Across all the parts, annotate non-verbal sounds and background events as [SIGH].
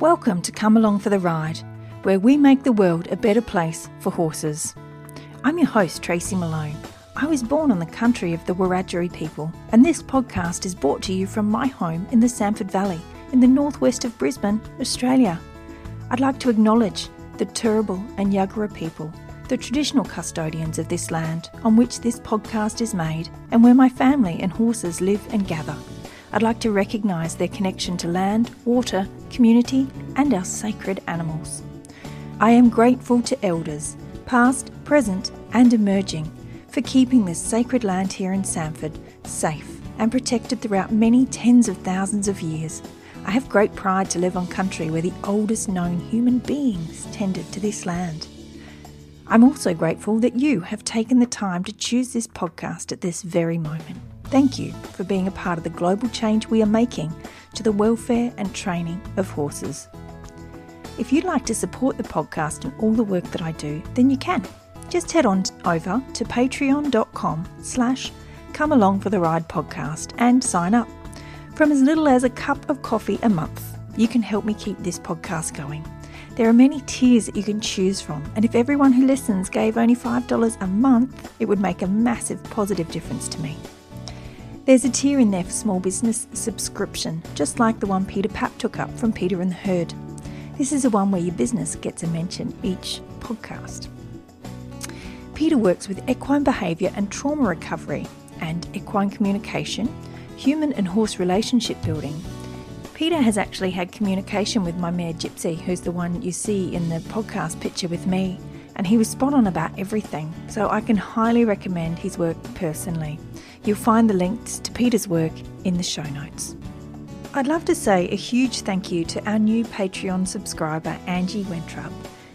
Welcome to Come Along for the Ride, where we make the world a better place for horses. I'm your host, Tracy Malone. I was born on the country of the Wiradjuri people, and this podcast is brought to you from my home in the Samford Valley, in the northwest of Brisbane, Australia. I'd like to acknowledge the Turrbal and Yagara people, the traditional custodians of this land on which this podcast is made, and where my family and horses live and gather. I'd like to recognise their connection to land, water, community, and our sacred animals. I am grateful to elders, past, present, and emerging, for keeping this sacred land here in Samford safe and protected throughout many tens of thousands of years. I have great pride to live on country where the oldest known human beings tended to this land. I'm also grateful that you have taken the time to choose this podcast at this very moment. Thank you for being a part of the global change we are making to the welfare and training of horses. If you'd like to support the podcast and all the work that I do, then you can. Just head on over to patreon.com slash come along for the ride podcast and sign up. From as little as a cup of coffee a month, you can help me keep this podcast going. There are many tiers that you can choose from, and if everyone who listens gave only $5 a month, it would make a massive positive difference to me. There's a tier in there for small business subscription, just like the one Peter Papp took up from Peter and the Herd. This is the one where your business gets a mention each podcast. Peter works with equine behaviour and trauma recovery and equine communication, human and horse relationship building. Peter has actually had communication with my mare Gypsy, who's the one you see in the podcast picture with me, and he was spot on about everything, so I can highly recommend his work personally. You'll find the links to Peter's work in the show notes. I'd love to say a huge thank you to our new Patreon subscriber, Angie Wentrup.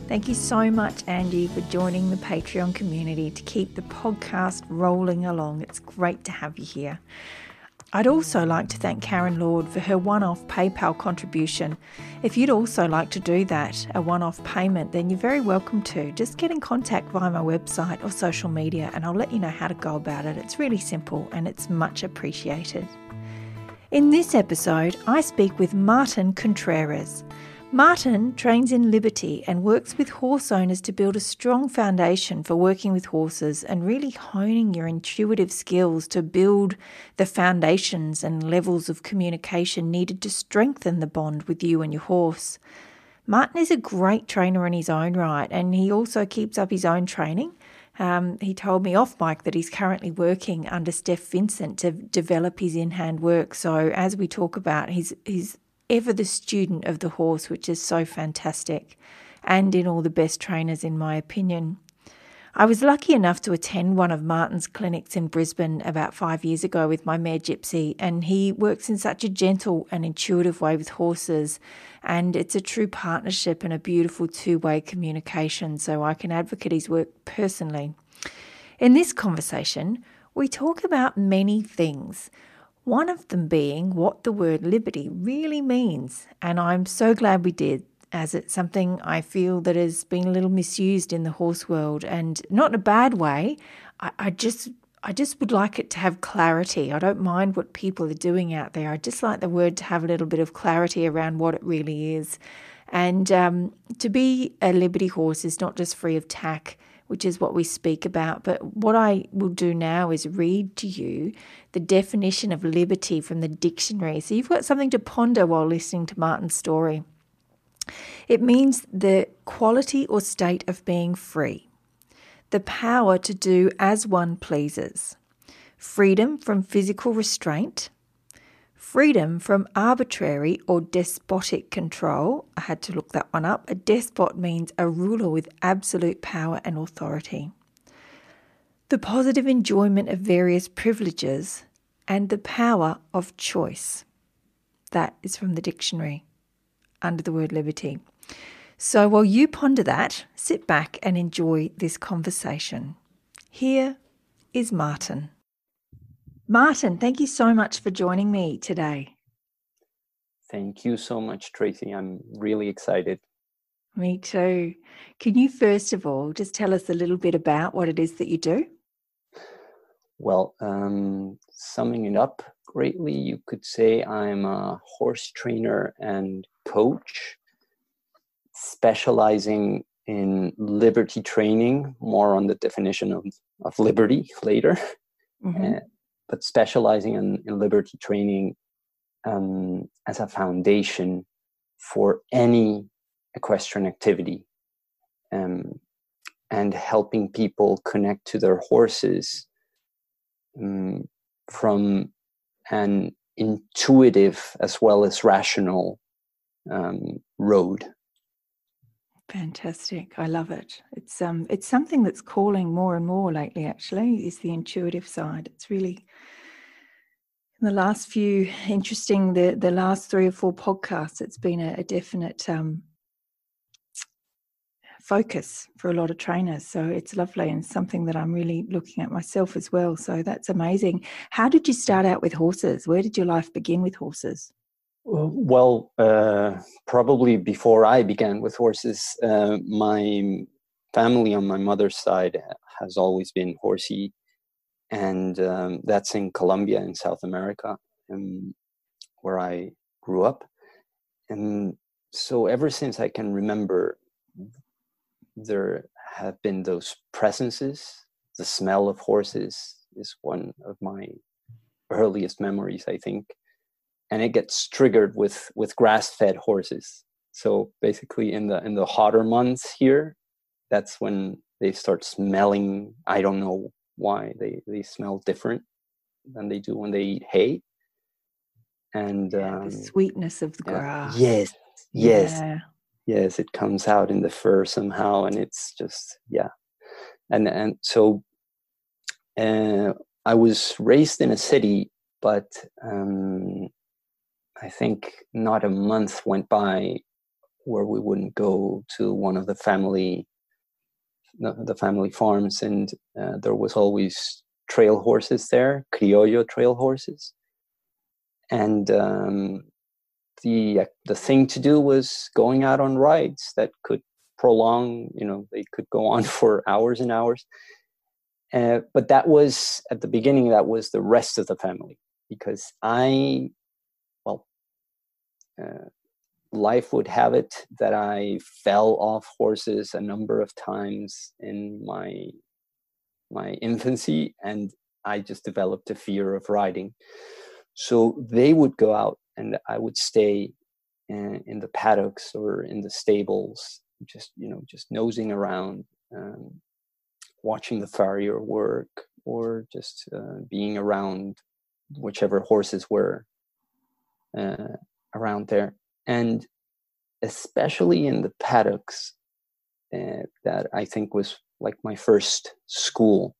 Thank you so much, Angie, for joining the Patreon community to keep the podcast rolling along. It's great to have you here. I'd also like to thank Karen Lord for her one off PayPal contribution. If you'd also like to do that, a one off payment, then you're very welcome to. Just get in contact via my website or social media and I'll let you know how to go about it. It's really simple and it's much appreciated. In this episode, I speak with Martin Contreras. Martin trains in Liberty and works with horse owners to build a strong foundation for working with horses and really honing your intuitive skills to build the foundations and levels of communication needed to strengthen the bond with you and your horse. Martin is a great trainer in his own right, and he also keeps up his own training. Um, he told me off mic that he's currently working under Steph Vincent to develop his in hand work. So, as we talk about, he's, he's ever the student of the horse, which is so fantastic, and in all the best trainers, in my opinion. I was lucky enough to attend one of Martin's clinics in Brisbane about five years ago with my mare Gypsy, and he works in such a gentle and intuitive way with horses. And it's a true partnership and a beautiful two way communication, so I can advocate his work personally. In this conversation, we talk about many things, one of them being what the word liberty really means. And I'm so glad we did, as it's something I feel that has been a little misused in the horse world and not in a bad way. I, I just I just would like it to have clarity. I don't mind what people are doing out there. I just like the word to have a little bit of clarity around what it really is. And um, to be a liberty horse is not just free of tack which is what we speak about. But what I will do now is read to you the definition of liberty from the dictionary. So you've got something to ponder while listening to Martin's story. It means the quality or state of being free, the power to do as one pleases, freedom from physical restraint, freedom from arbitrary or despotic control. I had to look that one up. A despot means a ruler with absolute power and authority. The positive enjoyment of various privileges and the power of choice. That is from the dictionary under the word liberty. So while you ponder that, sit back and enjoy this conversation. Here is Martin. Martin, thank you so much for joining me today. Thank you so much, Tracy. I'm really excited. Me too. Can you first of all just tell us a little bit about what it is that you do? Well, um, summing it up greatly, you could say I'm a horse trainer and coach. specializing in liberty training, more on the definition of, of liberty later, mm-hmm. But specializing in, in liberty training um, as a foundation for any equestrian activity um, and helping people connect to their horses um, from an intuitive as well as rational um, road. Fantastic. I love it. It's um it's something that's calling more and more lately actually is the intuitive side. It's really in the last few interesting the the last three or four podcasts it's been a, a definite um focus for a lot of trainers. So it's lovely and something that I'm really looking at myself as well. So that's amazing. How did you start out with horses? Where did your life begin with horses? Well, uh, probably before I began with horses, uh, my family on my mother's side has always been horsey, and um, that's in Colombia in South America, um, where I grew up. And so, ever since I can remember, there have been those presences. The smell of horses is one of my earliest memories, I think, and it gets triggered with with grass-fed horses. So basically, in the in the hotter months here, that's when they start smelling. I don't know why they they smell different than they do when they eat hay. And um, the sweetness of the grass. Yes, yes. Yeah yes it comes out in the fur somehow and it's just yeah and and so uh, i was raised in a city but um, i think not a month went by where we wouldn't go to one of the family the family farms and uh, there was always trail horses there criollo trail horses. And um, the the thing to do was going out on rides that could prolong you know they could go on [LAUGHS] for hours and hours. Uh, but that was at the beginning that was the rest of the family because i uh, life would have it that i fell off horses a number of times in my my infancy and i just developed a fear of riding. So they would go out and I would stay in, in, the paddocks or in the stables, just you know, just nosing around, um, watching the farrier work, or just uh, being around whichever horses were. Uh, around there, and especially in the paddocks, uh, that I think was like my first school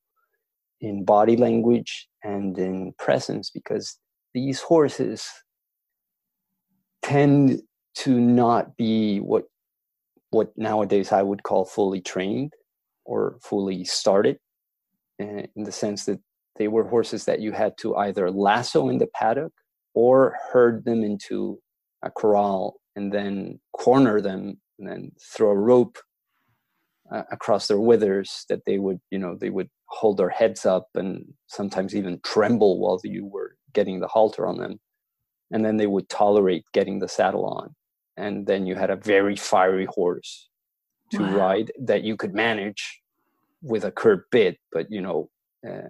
in body language and in presence because these horses tend to not be what what nowadays I would call fully trained or fully started, eh, in the sense that they were horses that you had to either lasso in the paddock or herd them into a corral and then corner them and then throw a rope uh, across their withers that they would you know they would hold their heads up and sometimes even tremble while you were getting the halter on them and then they would tolerate getting the saddle on and then you had a very fiery horse to wow. ride that you could manage with a curb bit but you know uh,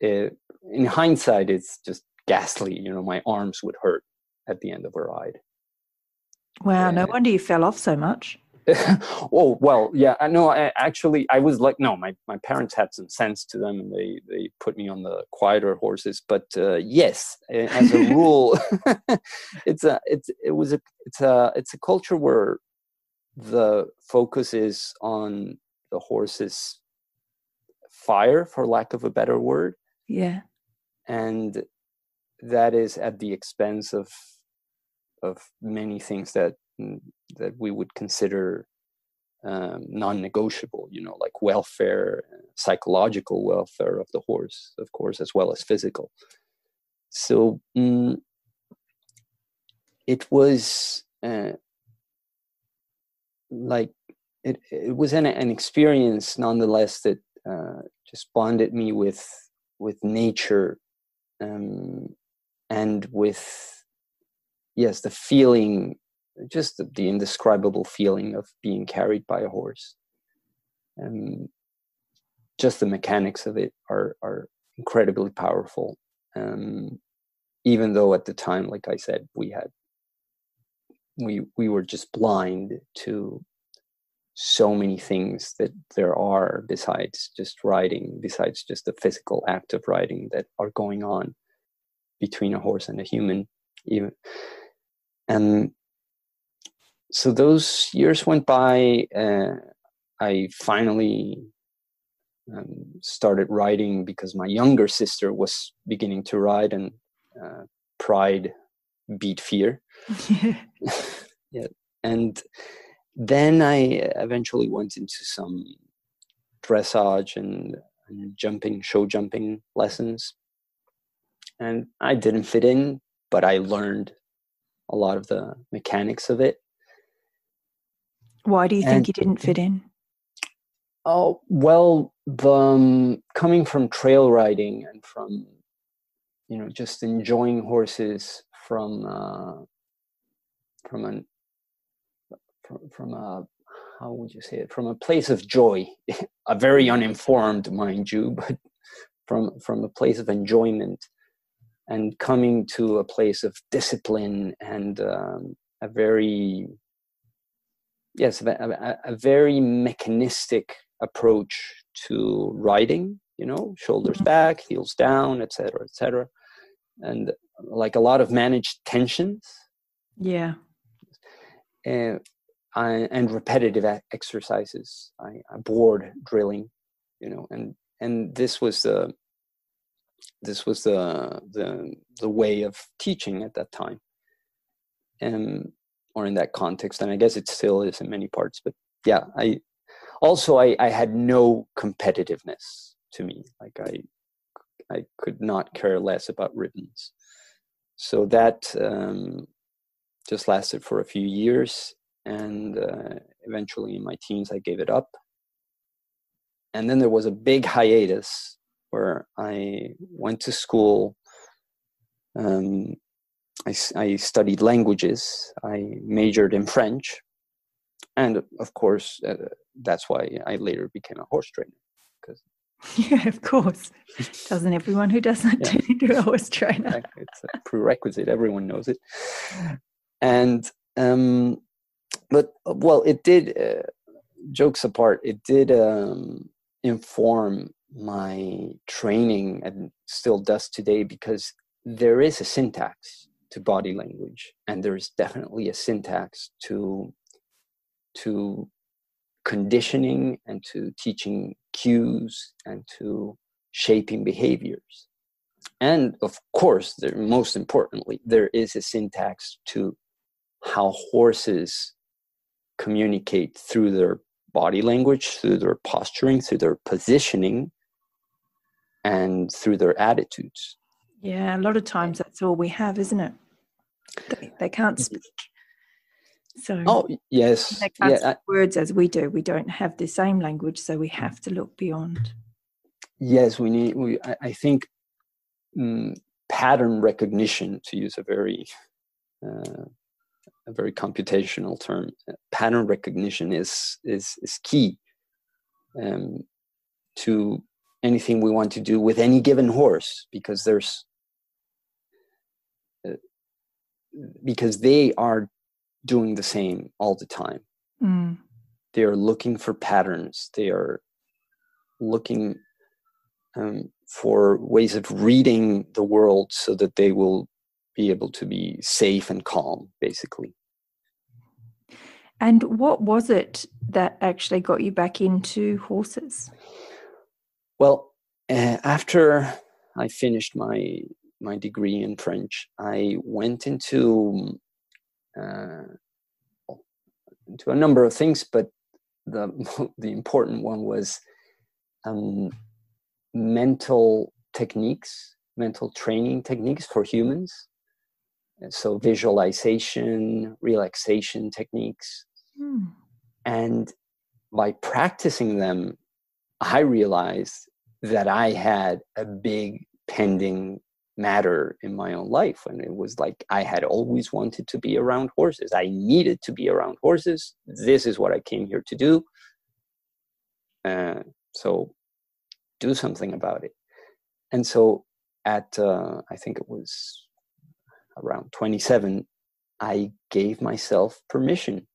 it, in hindsight it's just ghastly you know my arms would hurt at the end of a ride. Wow no wonder you fell off so much. [LAUGHS] Oh well yeah i know I, actually i was like no my, my parents had some sense to them and they they put me on the quieter horses but uh, yes as a [LAUGHS] rule [LAUGHS] it's a it's it was a it's a it's a culture where the focus is on the horse's fire for lack of a better word. Yeah. And that is at the expense of of many things that that we would consider um, non-negotiable you know like welfare psychological welfare of the horse of course as well as physical. So mm, it was uh, like it, it was an, an experience nonetheless that uh, just bonded me with with nature um, and with yes the feeling just the, the, indescribable feeling of being carried by a horse. And just the mechanics of it are are incredibly powerful. Um, even though at the time, like I said, we had we we were just blind to so many things that there are besides just riding, besides just the physical act of riding that are going on between a horse and a human, even. And so those years went by. Uh, I finally um, started riding because my younger sister was beginning to ride, and uh, pride beat fear. [LAUGHS] [LAUGHS] yeah, and then I eventually went into some dressage and, and jumping, show jumping lessons, and I didn't fit in, but I learned a lot of the mechanics of it. Why do you and, think you didn't fit in? Oh well, the um, coming from trail riding and from you know just enjoying horses from uh, from an from, from a how would you say it from a place of joy [LAUGHS] a very uninformed mind you [LAUGHS] but from from a place of enjoyment and coming to a place of discipline and um, a very yes a, a, very mechanistic approach to riding you know shoulders mm-hmm. back heels down etc etc and like a lot of managed tensions. Yeah. And and repetitive exercises. I, I bored drilling you know and and this was the this was the the the way of teaching at that time. And or in that context and i guess it still is in many parts but yeah i also i i had no competitiveness to me. Like i i could not care less about ribbons. So that um, just lasted for a few years and uh, eventually in my teens i gave it up. And then there was a big hiatus where i went to school um, I, I studied languages. I majored in french. And of course uh, that's why i later became a horse trainer because [LAUGHS] yeah of course. Doesn't everyone who does that yeah. [LAUGHS] turn into a horse trainer? It's a prerequisite. Everyone knows it. And um, but well it did uh, jokes apart it did um, inform my training and still does today because there is a syntax to body language and there is definitely a syntax to to conditioning and to teaching cues and to shaping behaviors. And of course there, most importantly there is a syntax to how horses communicate through their body language, through their posturing, through their positioning, and through their attitudes. Yeah, a lot of times that's all we have, isn't it? They, they can't mm-hmm. speak. So oh yes, they can't yeah, words as we do. We don't have the same language, so we have to look beyond. Yes, we need. We I, I think um, pattern recognition, to use a very uh, a very computational term. Pattern recognition is is is key um, to anything we want to do with any given horse because there's uh, because they are doing the same all the time. Mm. They are looking for patterns. They are looking um, for ways of reading the world so that they will be able to be safe and calm, basically. And what was it that actually got you back into horses? Well, uh, after I finished my my degree in French, I went into uh, into a number of things, but the [LAUGHS] the important one was um, mental techniques, mental training techniques for humans so visualization relaxation techniques hmm. and by practicing them i realized that i had a big pending matter in my own life and it was like i had always wanted to be around horses. I needed to be around horses. This is what i came here to do. Uh, so do something about it. And so at uh, i think it was around 27 i gave myself permission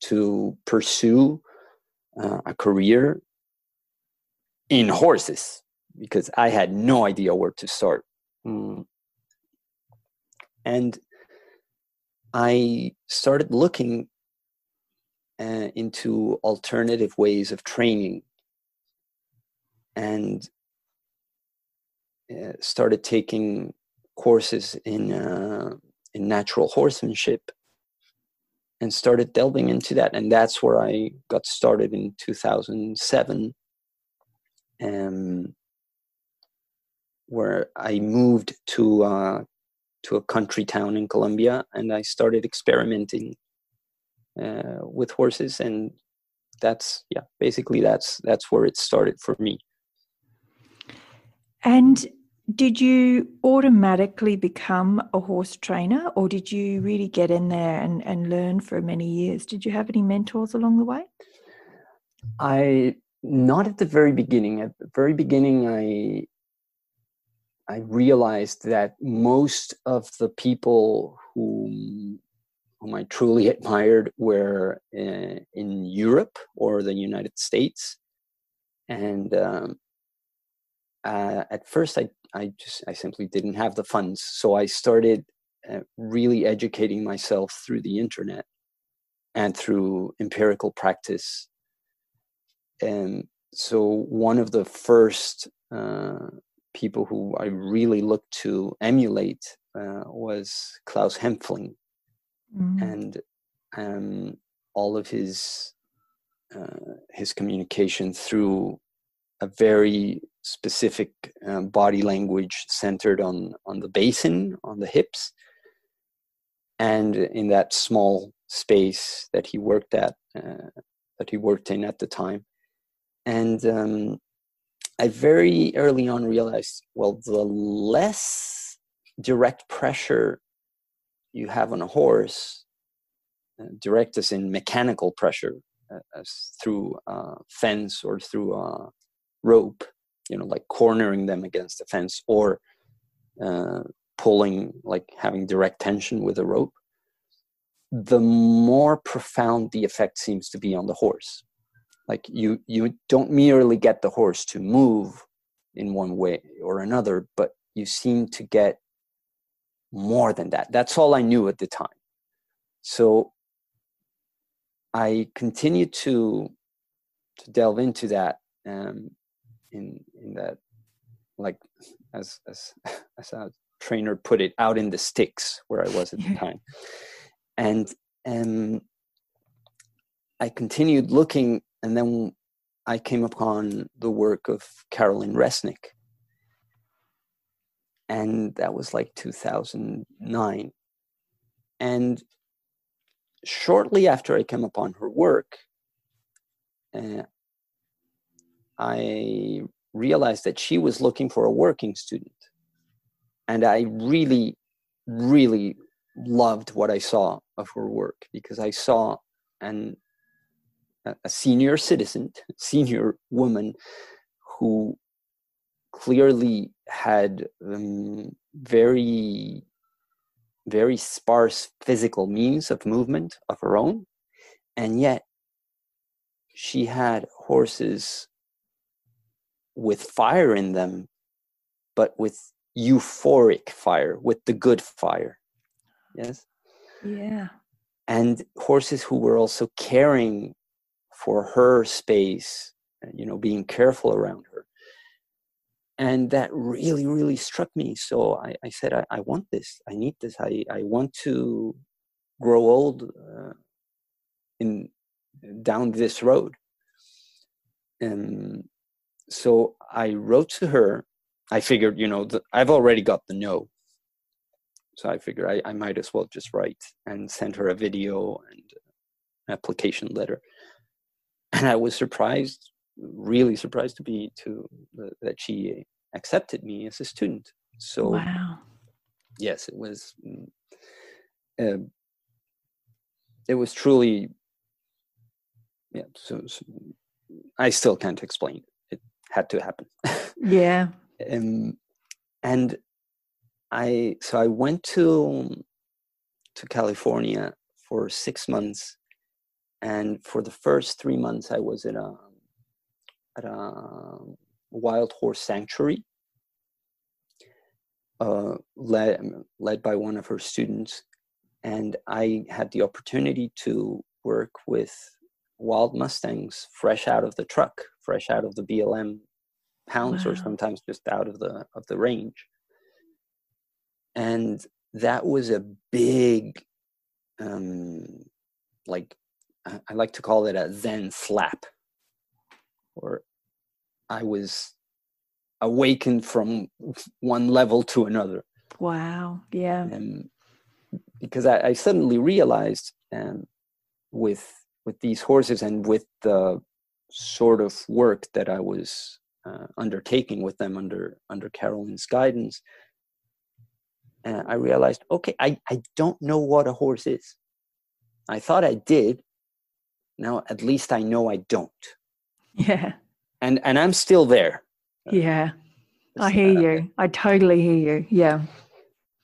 to pursue uh, a career in horses because I had no idea where to start. Mm. And I started looking uh, into alternative ways of training and uh, started taking courses in uh, in natural horsemanship and started delving into that and that's where i got started in 2007 um, where I moved to uh, to a country town in Colombia, and I started experimenting uh, with horses, and that's yeah, basically that's that's where it started for me. And did you automatically become a horse trainer, or did you really get in there and, and learn for many years? Did you have any mentors along the way? I not at the very beginning. At the very beginning, I I realized that most of the people whom whom I truly [LAUGHS] admired were in, in Europe or the United States, and um, uh, at first I I just I simply didn't have the funds, so I started uh, really educating myself through the internet and through empirical practice. And so one of the first uh, people who I really looked to emulate uh, was Klaus Hempfling, mm-hmm. and um, all of his uh, his communication through a very specific uh, body language centered on on the basin, on the hips, and in that small space that he worked at, uh, that he worked in at the time, and um, I very early on realized well, the less direct pressure you have on a horse, uh, direct as in mechanical pressure, uh, as through a fence or through a rope, you know, like cornering them against the fence or uh, pulling, like having direct tension with a rope, the more profound the effect seems to be on the horse. Like you you don't merely get the horse to move in one way or another but you seem to get more than that. That's all i knew at the time. So i continued to to delve into that um in in that like as as [LAUGHS] as a trainer put it out in the sticks where i was at the [LAUGHS] time and um i continued looking and then I came upon the work of Carolyn Resnick. And that was like 2009. And shortly after I came upon her work, uh, I realized that she was looking for a working student. And I really, really loved what I saw of her work because I saw an a senior citizen, [LAUGHS] senior woman who clearly had um, very, very sparse physical means of movement of her own. And yet she had horses with fire in them, but with euphoric fire, with the good fire. Yes? Yeah. And horses who were also caring for her space, you know, being careful around her. And that really, really struck me. So I, I said, I, I, want this. I need this. I, I want to grow old uh, in down this road. And so I wrote to her. I figured, you know, the, I've already got the no. So I figured I, I might as well just write and send her a video and application letter and I was surprised, really surprised to be to uh, that she accepted me as a student. So wow. yes, it was. Uh, it was truly. Yeah. So, so, I still can't explain. It had to happen. Yeah. [LAUGHS] um, and I so I went to to California for six months, and for the first three months I was at a at a wild horse sanctuary, uh, led led by one of her students, and I had the opportunity to work with wild mustangs fresh out of the truck, fresh out of the BLM pounds, wow. or sometimes just out of the of the range. And that was a big um like i like to call it a zen slap or i was awakened from one level to another. Wow. Yeah. Um, because I, I, suddenly realized um, with with these horses and with the sort of work that i was uh, undertaking with them under under carolyn's guidance and I realized, okay, I, I don't know what a horse is. I thought I did. Now at least I know I don't. Yeah. And and I'm still there. Yeah. I hear uh, you. I totally hear you. Yeah.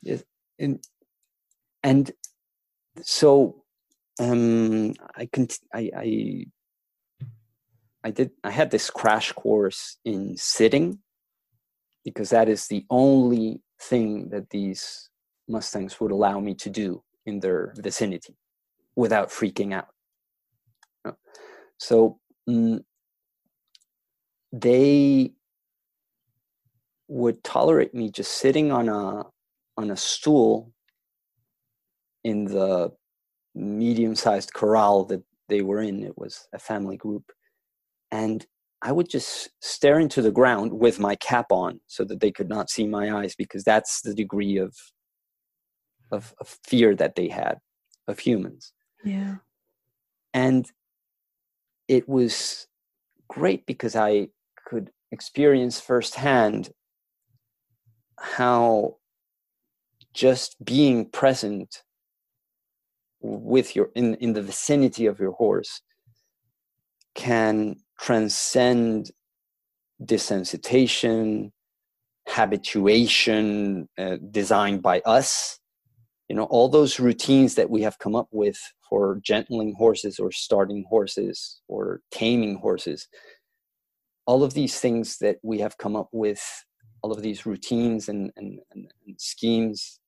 Yes. And and so um I can I I I did I had this crash course in sitting because that is the only thing that these Mustangs would allow me to do in their vicinity without freaking out. So mm, they would tolerate me just sitting on a on a stool in the medium-sized corral that they were in. It was a family group, and I would just stare into the ground with my cap on so that they could not see my eyes because that's the degree of of, of fear that they had of humans. Yeah. And it was great because I could experience firsthand how just being present with your in, in the vicinity of your horse can transcend desensitization, habituation uh, designed by us. You know, all those routines that we have come up with for gentling horses or starting horses or taming horses. All of these things that we have come up with, all of these routines and, and, and, and schemes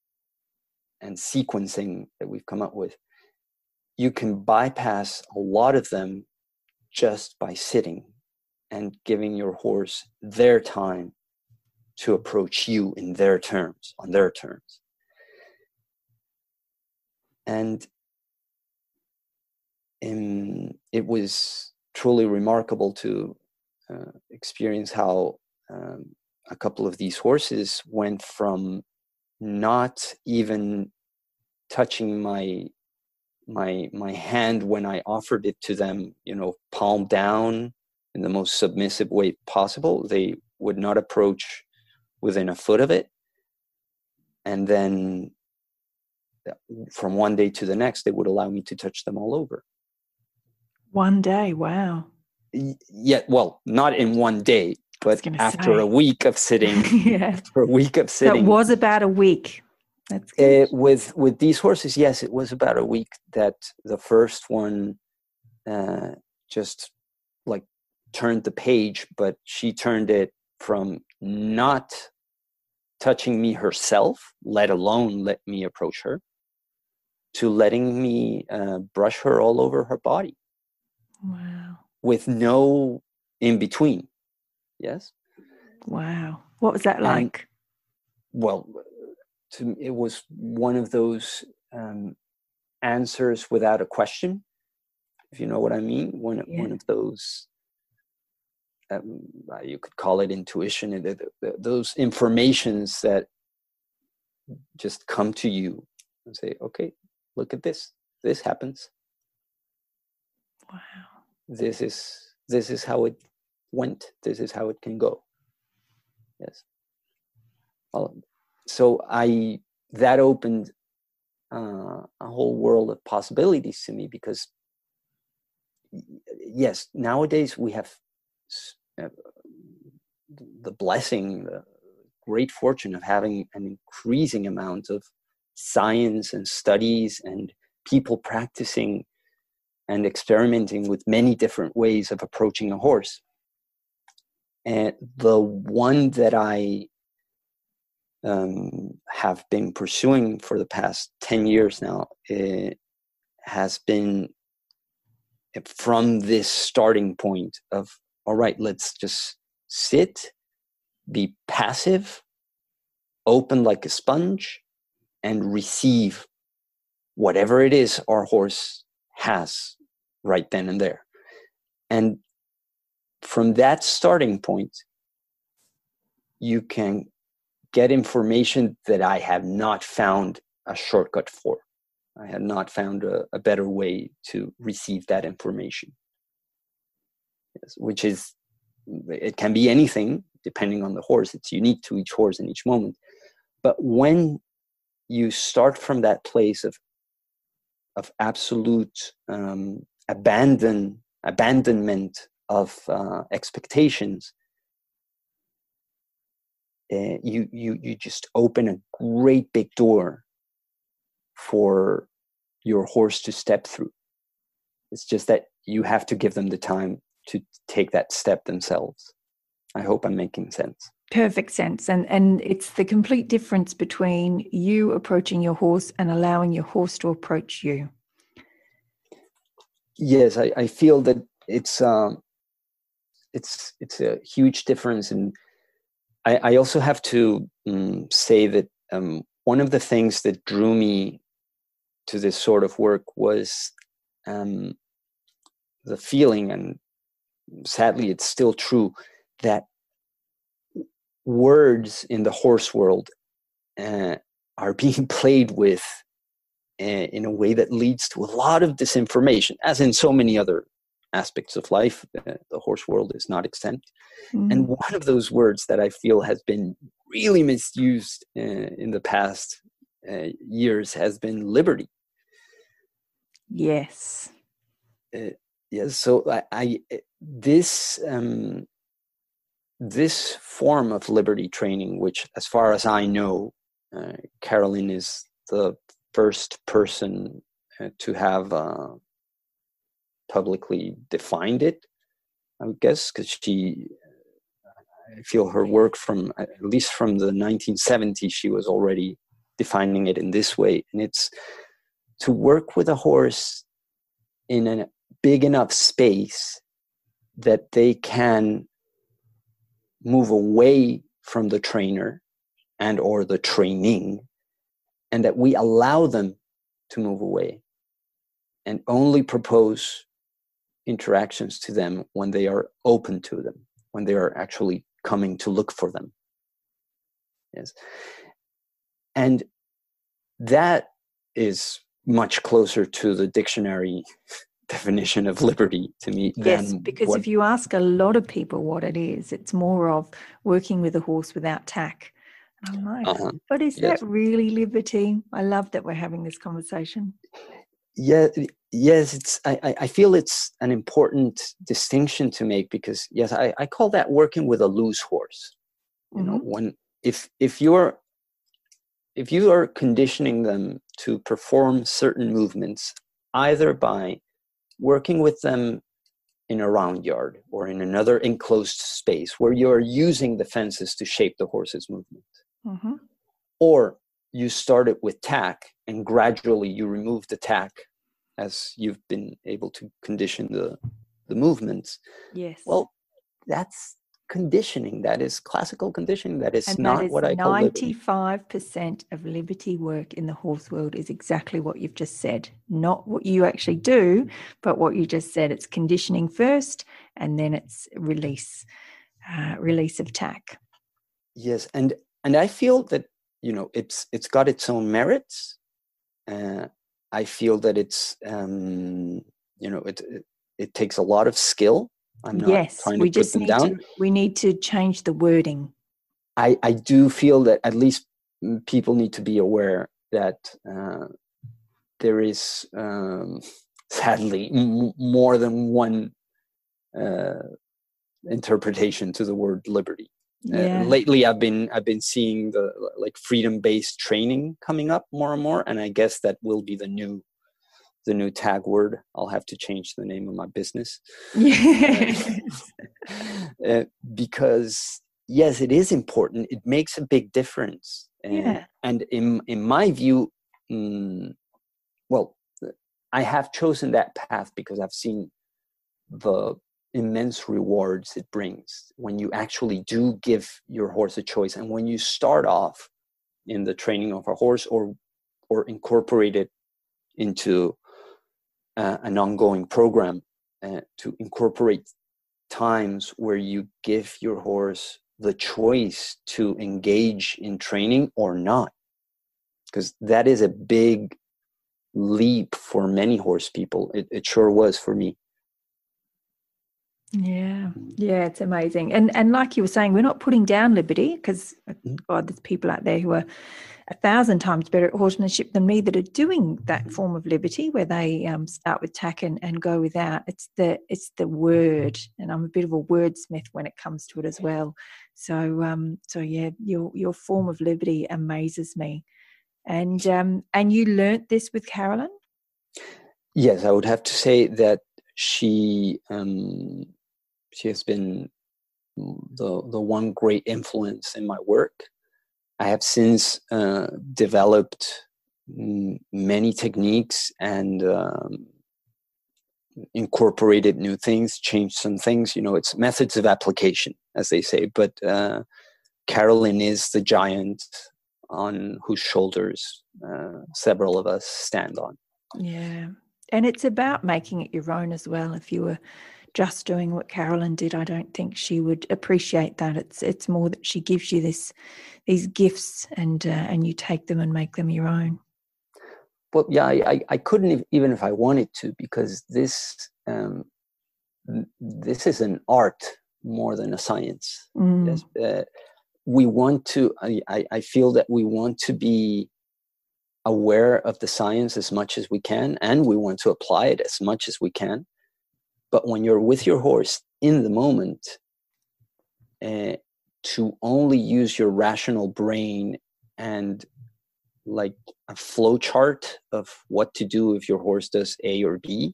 and sequencing that we've come up with, you can bypass a lot of them just by sitting and giving your horse their time to approach you in their terms, on their terms. And it was truly remarkable to uh, experience how um, a couple of these horses went from not even touching my my my hand when I offered it to them, you know, palm down in the most submissive way possible. They would not approach within a foot of it. And then from one day to the next, they would allow me to touch them all over. One day, wow. Yeah, well, not in one day, but after say. a week of sitting. [LAUGHS] yeah. After a week of sitting. That was about a week. That's uh, with with these horses, yes, it was about a week that the first one uh, just like turned the page, but she turned it from not touching me herself, let alone let me approach her, to letting me uh, brush her all over her body. Wow. With no in between. Yes. Wow. What was that like? And, well, to it was one of those um, answers without a question, if you know what I mean. One yeah. one of those um, you could call it intuition, those informations that just come to you and say, "Okay, look at this. This happens. Wow. This is this is how it went. This is how it can go." Yes. Well, so I that opened uh, a whole world of possibilities to me because yes, nowadays we have uh, the blessing, the great fortune of having an increasing amount of science and studies and people practicing and experimenting with many different ways of approaching a horse. And the one that I um, have been pursuing for the past 10 years now it has been from this starting point of, all right, let's just sit, be passive, open like a sponge, and receive whatever it is our horse has right then and there. And from that starting point, you can get information that I have not found a shortcut for. I have not found a, a better way to receive that information. Yes, which is, it can be anything depending on the horse. It's unique to each horse in each moment. But when you start from that place of of absolute um, abandon abandonment of uh, expectations uh, you you you just open a great big door for your horse to step through. It's just that you have to give them the time to take that step themselves. I hope i'm making sense. Perfect sense. And and it's the complete difference between you approaching your horse and allowing your horse to approach you. Yes, I, I feel that it's um, it's it's a huge difference, and I, I also have to um, say that um, one of the things that drew me to this sort of work was um, the feeling, and sadly, it's still true that words in the horse world uh, are [LAUGHS] being played with in a way that leads to a lot of disinformation, as in so many other aspects of life. Uh, the horse world is not exempt. Mm. And one of those words that I feel has been really misused uh, in the past uh, years has been liberty. Yes. Uh, yes. So I, I uh, this um, this form of liberty training, which, as far as I know, uh, Carolyn is the first person uh, to have uh, publicly defined it, I guess, because she, I feel her work from at least from the 1970s, she was already defining it in this way. And it's to work with a horse in a big enough space that they can move away from the trainer and or the training and that we allow them to move away and only propose interactions to them when they are open to them, when they are actually coming to look for them. Yes. And that is much closer to the dictionary [LAUGHS] definition of liberty to me yes because what, if you ask a lot of people what it is it's more of working with a horse without tack I'm like, uh-huh. but is yes. that really liberty? I love that we're having this conversation. Yeah, yes, it's. I, I feel it's an important distinction to make because yes, I, I call that working with a loose horse. You mm-hmm. know, when if if you're if you are conditioning them to perform certain movements, either by working with them in a round yard or in another enclosed space where you're using the fences to shape the horse's movement Mm-hmm. Or you start it with tack and gradually you remove the tack as you've been able to condition the the movements. Yes. Well, that's conditioning. That is classical conditioning. That is and not that is what I call Ninety-five percent of liberty work in the horse world is exactly what you've just said. Not what you actually do, but what you just said. It's conditioning first, and then it's release, uh, release of tack. Yes, and and I feel that you know it's it's got its own merits. Uh, I feel that it's um, you know it, it, it takes a lot of skill. I'm not yes, trying to we just need down. To, we need to change the wording. I I do feel that at least people need to be aware that uh, there is um, [LAUGHS] sadly m- more than one uh, interpretation to the word liberty. Uh, yeah. Uh, lately, I've been I've been seeing the like freedom based training coming up more and more, and I guess that will be the new the new tag word. I'll have to change the name of my business. Yes. [LAUGHS] uh, because yes, it is important. It makes a big difference. And, yeah. and in in my view, mm, well, I have chosen that path because I've seen the immense rewards it brings when you actually do give your horse a choice. And when you start off in the training of a horse or or incorporate it into uh, an ongoing program uh, to incorporate times where you give your horse the choice to engage in training or not because that is a big leap for many horse people. It, it sure was for me yeah. Yeah it's amazing. And and like you were saying we're not putting down liberty because mm-hmm. god there's people out there who are a thousand times better at horsemanship than me that are doing that mm-hmm. form of liberty where they um, start with tack and, and go without. It's the it's the word and i'm a bit of a wordsmith when it comes to it as well. So um so yeah your your form of liberty amazes me. And um and you learnt this with carolyn? Yes i would have to say that she um she has been the the one great influence in my work I have since uh, developed many techniques and um, incorporated new things, changed some things. You know, it's methods of application, as they say. But uh, Carolyn is the giant on whose shoulders uh, several of us stand on. Yeah. And it's about making it your own as well. If you were just doing what Carolyn did, I don't think she would appreciate that. It's it's more that she gives you this these gifts and uh, and you take them and make them your own. Well, yeah, I I couldn't even if I wanted to because this um, this is an art more than a science. Mm. Yes, uh, we want to. I I feel that we want to be aware of the science as much as we can and we want to apply it as much as we can but when you're with your horse in the moment, uh, to only use your rational brain and like a flow chart of what to do if your horse does A or B,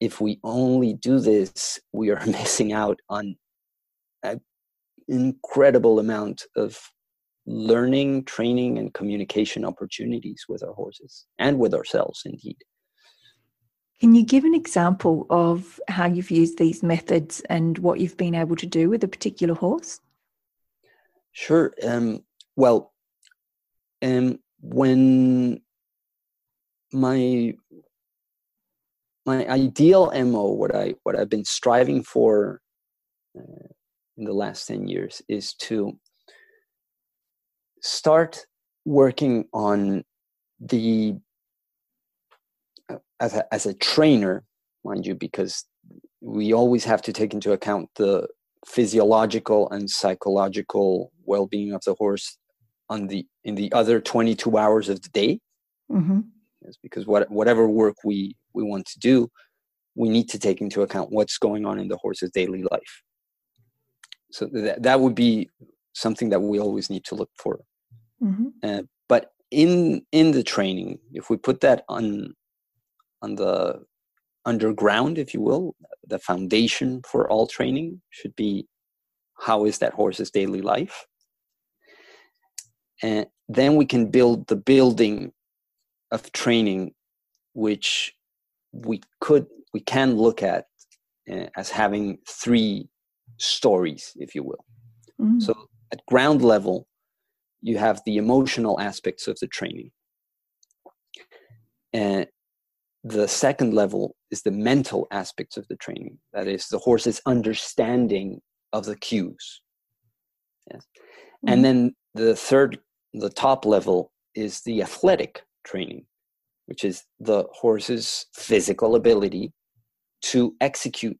if we only do this, we are [LAUGHS] missing out on an incredible amount of learning, training, and communication opportunities with our horses and with ourselves, indeed. Can you give an example of how you've used these methods and what you've been able to do with a particular horse? Sure. Um, well, um, when my my ideal mo, what I what I've been striving for uh, in the last ten years, is to start working on the as a, as a trainer, mind you, because we always have to take into account the physiological and psychological well-being of the horse on the in the other 22 hours of the day mm-hmm. yes, because what, whatever work we we want to do we need to take into account what's going on in the horse's daily life so that, that would be something that we always need to look for mm-hmm. uh, but in in the training if we put that on on the underground, if you will, the foundation for all training should be how is that horse's daily life? And then we can build the building of training, which we could, we can look at uh, as having three stories, if you will. Mm. So at ground level, you have the emotional aspects of the training. And the second level is the mental aspects of the training. That is the horse's understanding of the cues. Yes. Mm-hmm. and then the third the top level is the athletic training which is the horse's physical ability to execute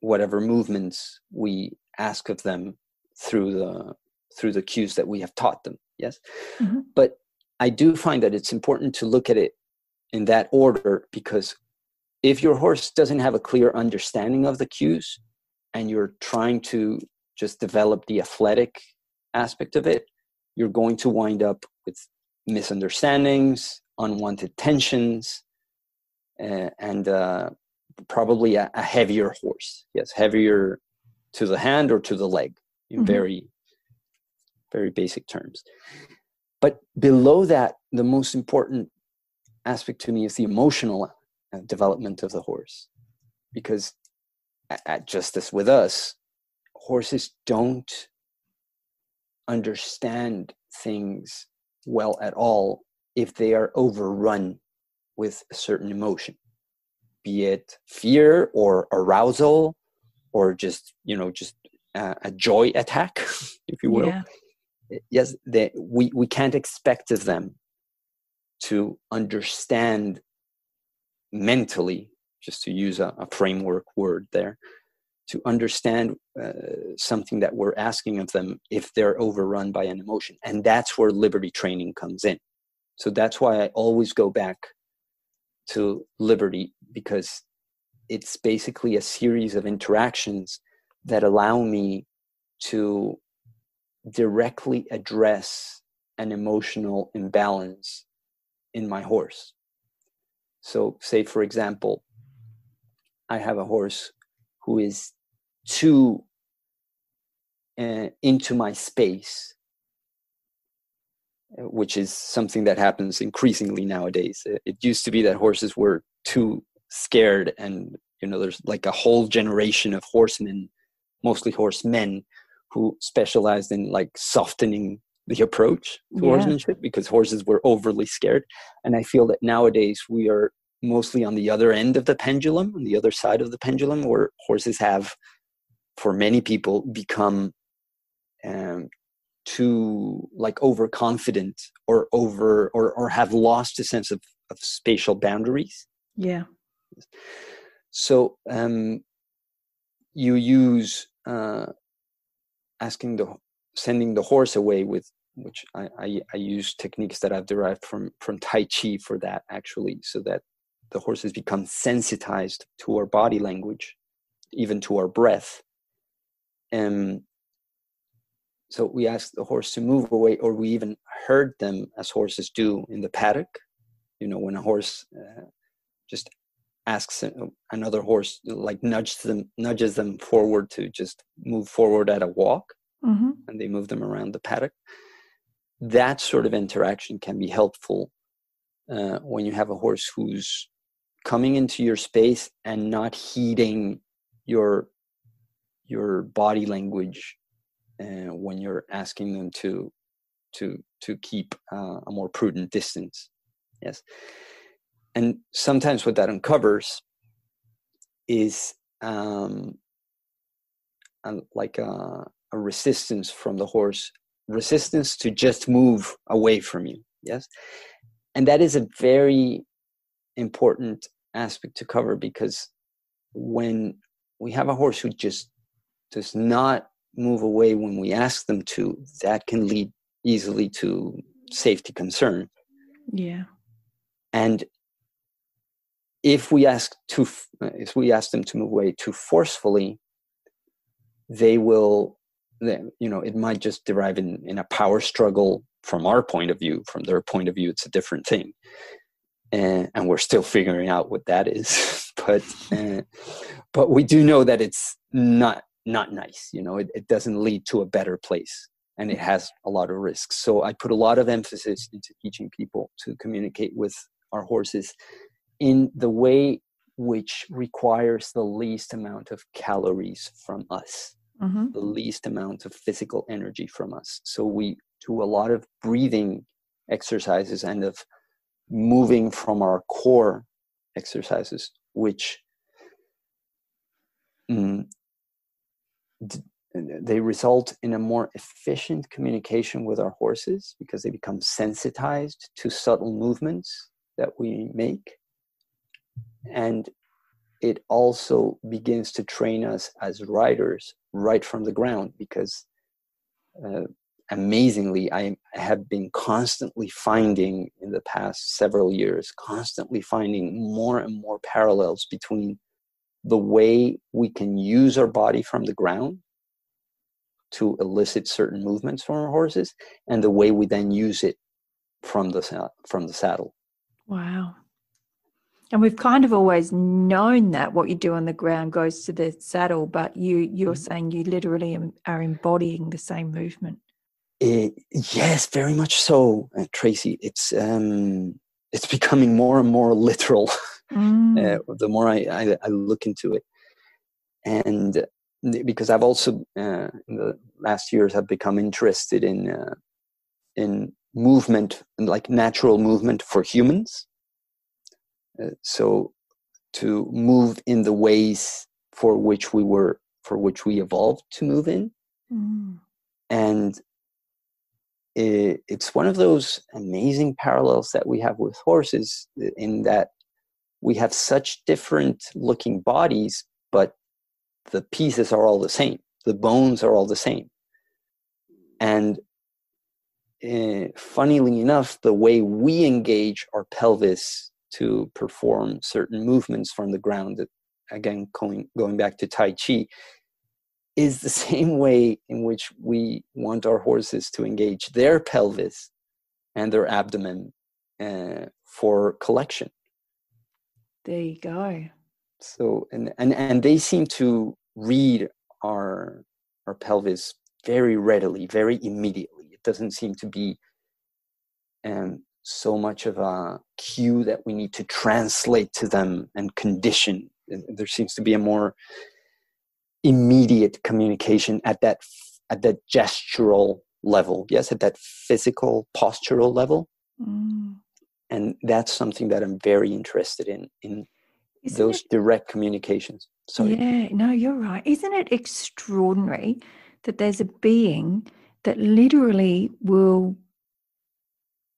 whatever movements we ask of them through the through the cues that we have taught them. Yes? Mm-hmm. but i do find that it's important to look at it in that order because if your horse doesn't have a clear understanding of the cues and you're trying to just develop the athletic aspect of it you're going to wind up with misunderstandings unwanted tensions uh, and uh, probably a, a, heavier horse yes heavier to the hand or to the leg in mm-hmm. very very basic terms but below that the most important aspect to me is the emotional uh, development of the horse. Because at, just as with us horses don't understand things well at all if they are overrun with a certain emotion. Be it fear or arousal or just you know just a, a joy attack [LAUGHS] if you will. Yeah. yes they, we, we can't expect of them to understand mentally just to use a, a framework word there to understand uh, something that we're asking of them if they're overrun by an emotion. And that's where liberty training comes in. So that's why i always go back to liberty because it's basically a series of interactions that allow me to directly address an emotional imbalance in my horse. So, say for example, I have a horse who is too uh, into my space which is something that happens increasingly nowadays. It, used to be that horses were too scared, and you know, there's like a whole generation of horsemen, mostly horsemen, who specialized in like softening the approach to yeah. horsemanship because horses were overly scared. And I feel that nowadays we are mostly on the other end of the pendulum, on the other side of the pendulum, where horses have, for many people, become um, too like overconfident or over or or have lost a sense of of spatial boundaries yeah so um you use uh asking the sending the horse away with which I, I, I use techniques that I've derived from from Tai Chi for that actually, so that the horses become sensitized to our body language, even to our breath. And so we ask the horse to move away, or we even herd them as horses do in the paddock. You know, when a horse uh, just asks another horse, like nudges them, nudges them forward to just move forward at a walk, mm-hmm. and they move them around the paddock. That sort of interaction can be helpful uh, when you have a horse who's coming into your space and not heeding your your body language uh, when you're asking them to to to keep uh, a more prudent distance. Yes. And sometimes what that uncovers is um, a, like a, a resistance from the horse resistance to just move away from you yes and that is a very important aspect to cover because when we have a horse who just does not move away when we ask them to, that can lead easily to safety concern. Yeah. And if we ask to, uh, if we ask them to move away too forcefully, they will, you know, it might just derive in, in a power struggle from our point of view. From their point of view, it's a different thing. And, we're still figuring out what that is. [LAUGHS] but, uh, but we do know that it's not not nice you know it, it doesn't lead to a better place and it has a lot of risks so i put a lot of emphasis into teaching people to communicate with our horses in the way which requires the least amount of calories from us mm-hmm. the least amount of physical energy from us so we do a lot of breathing exercises and of moving from our core exercises which mm, they result in a more efficient communication with our horses because they become sensitized to subtle movements that we make and it also begins to train us as riders right from the ground because uh, amazingly, I have been constantly finding in the past several years, constantly finding more and more parallels between the way we can use our body from the ground to elicit certain movements from our horses and the way we then use it from the from the saddle. Wow and we've kind of always known that what you do on the ground goes to the saddle but you you're mm-hmm. saying you literally are embodying the same movement it, yes very much so uh, tracy it's um it's [LAUGHS] becoming more and more literal [LAUGHS] mm. uh, the more I, I, I look into it and because I've also uh, in the last years have become interested in uh, in movement like natural movement for humans. Uh, so to move in the ways for which we were for which we evolved to move in, mm. and it, it's one of those amazing parallels that we have with horses in that we have such different looking bodies, but the pieces are all the same. The bones are all the same. And uh, funnily enough the way we engage our pelvis to perform certain movements from the ground that, again going, going back to tai chi is the [LAUGHS] same way in which we want our horses to engage their pelvis and their abdomen uh, for collection. There you go. So and and and they seem to read our our pelvis very readily very immediately. It doesn't seem to be um, so much of a cue that we need to translate to them and condition there seems to be a more immediate communication at that at that gestural level yes at that physical postural level mm. and that's something that i'm very interested in in isn't those it, direct communications. So Yeah, no, you're right. Isn't it extraordinary that there's a being that literally will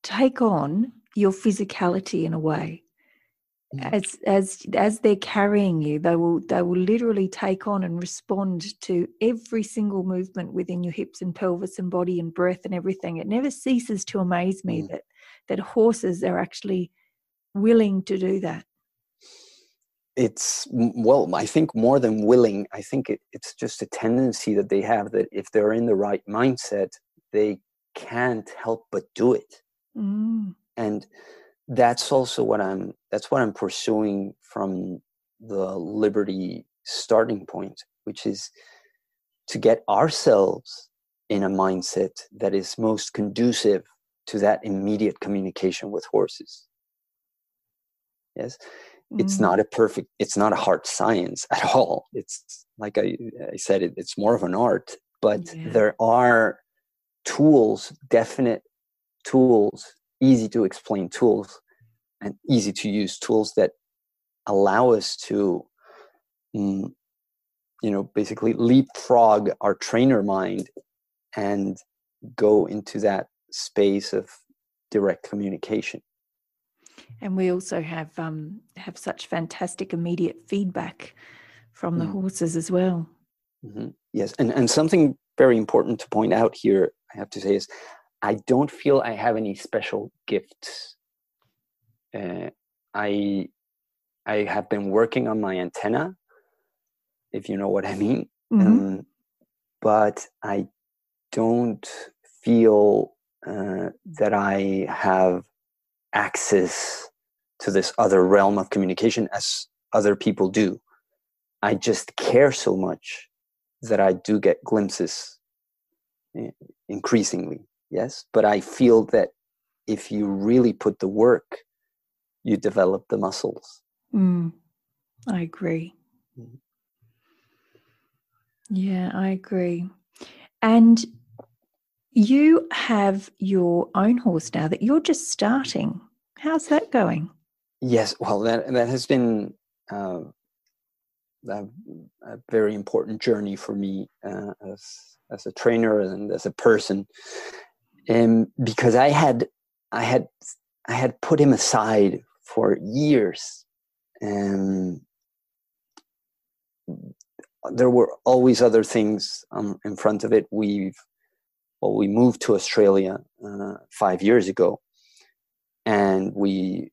take on your physicality in a way? Mm. As as as they're carrying you, they will they will literally take on and respond to every single movement within your hips and pelvis and body and breath and everything. It never ceases to amaze me mm. that that horses are actually willing to do that it's well i think more than willing i think it, it's just a tendency that they have that if they're in the right mindset they can't help but do it mm. and that's also what i'm that's what i'm pursuing from the liberty starting point which is to get ourselves in a mindset that is most conducive to that immediate communication with horses yes it's mm. not a perfect it's not a hard science at all it's like i, I said it, it's more of an art but yeah. there are tools definite tools easy to explain tools and easy to use tools that allow us to mm, you know basically leapfrog our trainer mind and go into that space of direct communication and we also have um, have such fantastic immediate feedback from the mm. horses as well. Mm-hmm. Yes, and and something very important to point out here, I have to say, is I don't feel I have any special gifts. Uh, I I have been working on my antenna, if you know what I mean. Mm-hmm. Um, but I don't feel uh, that I have access to this other realm of communication as other people do. I just care so much that I do get glimpses eh, increasingly, yes. But I feel that if you really put the work, you develop the muscles. Mm, I agree. Mm. Yeah, I agree. And you have your own horse now that you're just starting. How's that going? Yes, well, that that has been uh, a, a, very important journey for me uh, as as a trainer and as a person, and because I had I had I had put him aside for years, and there were always other things um, in front of it. We've well, we moved to Australia uh, five years ago, and we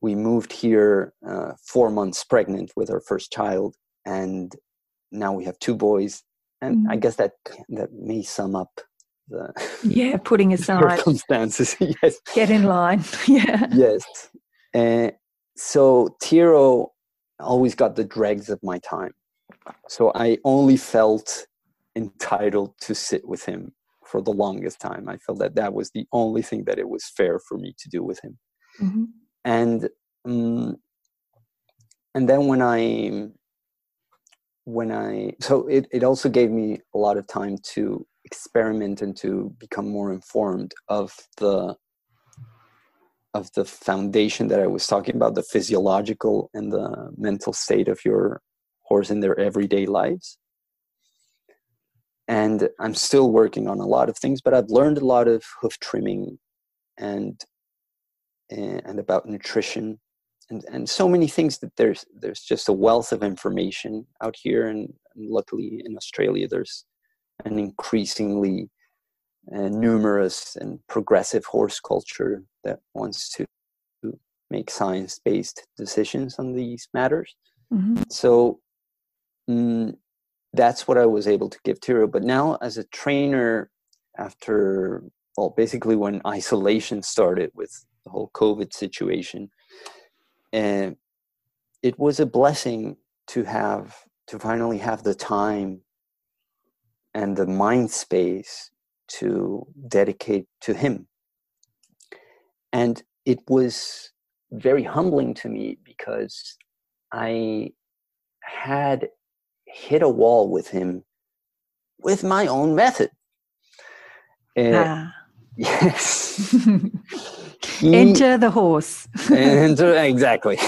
we moved here uh, four months pregnant with our first child, and now we have two boys. And mm. I guess that that may sum up the [LAUGHS] yeah, putting [LAUGHS] aside circumstances. [LAUGHS] yes, get in line. yeah. Yes, and so Tiro always got the dregs of my time. So I only felt entitled to sit with him for the longest time. I felt that that was the only thing that it was fair for me to do with him. Mm-hmm. And um, and then when I when I so it, it also gave me a lot of time to experiment and to become more informed of the of the foundation that I was talking about, the physiological and the mental state of your horse in their everyday lives. And i'm still working on a lot of things but i've learned a lot of hoof trimming and eh, and about nutrition and and so many things that there's there's just a wealth of information out here. And luckily in australia there's an increasingly uh, numerous and progressive horse culture that wants to make science-based decisions on these matters mm-hmm. so mm, that's what I was able to give to Tiro. But now, as a trainer, after well, basically when isolation started with the whole COVID situation, and it was a blessing to have to finally have the time and the mind space to dedicate to him. And it was very humbling to me because I had hit a wall with him with my own method. Uh, ah. [LAUGHS] Yes. [LAUGHS] he, enter the horse. enter exactly.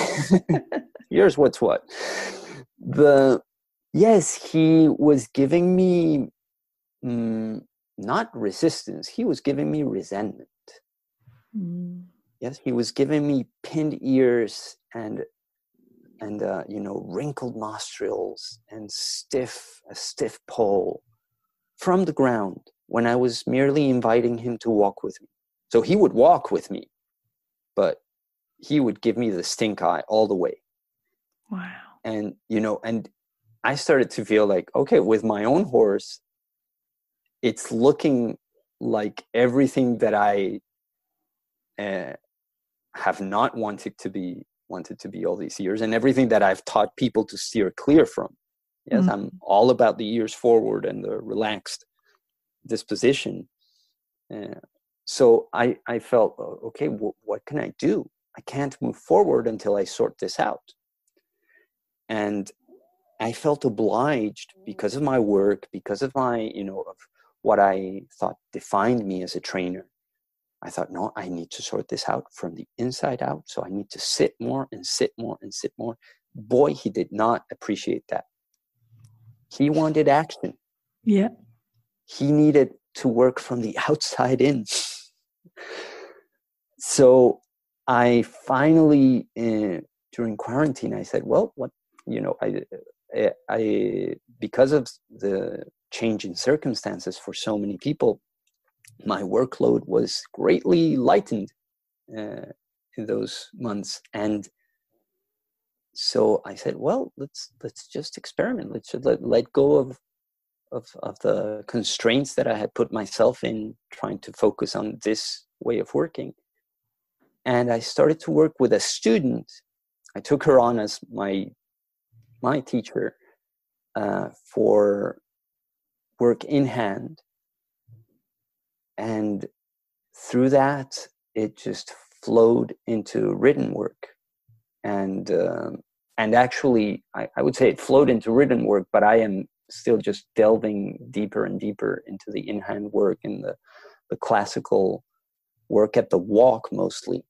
[LAUGHS] Here's what's what. The yes, he was giving me mm, not resistance. He was giving me resentment. Mm. Yes, he was giving me pinned ears and and uh, you know wrinkled nostrils and stiff a stiff poll from the ground when I was merely inviting him to walk with me. So he would walk with me, but he would give me the stink eye all the way. Wow. And you know, and I started to feel like, okay, with my own horse, it's looking like everything that I uh, have not wanted to be wanted to be all these years and everything that I've taught people to steer clear from. Yes, mm-hmm. I'm all about the ears forward and the relaxed disposition. Uh, so I, I felt, okay, w- what can I do? I can't move forward until I sort this out. And I felt obliged because of my work, because of my, you know, of what I thought defined me as a trainer, I thought, no, I need to sort this out from the inside out. So I need to sit more and sit more and sit more. Boy, he did not appreciate that. He wanted action. Yeah. He needed to work from the [LAUGHS] outside in. so I finally, uh, during quarantine, I said, well, what, you know, I, I, I, because of the change in circumstances for so many people, my workload was greatly lightened uh, in those months. And so i said well let's let's just experiment. Let's let, let go of, of of the constraints that i had put myself in trying to focus on this way of working. And i started to work with a student. I took her on as my my teacher uh, for work in hand. And through that it just flowed into ridden work. And um, and actually I, I, would say it flowed into ridden work but i am still just delving deeper and deeper into the in-hand work and the the classical work at the walk mostly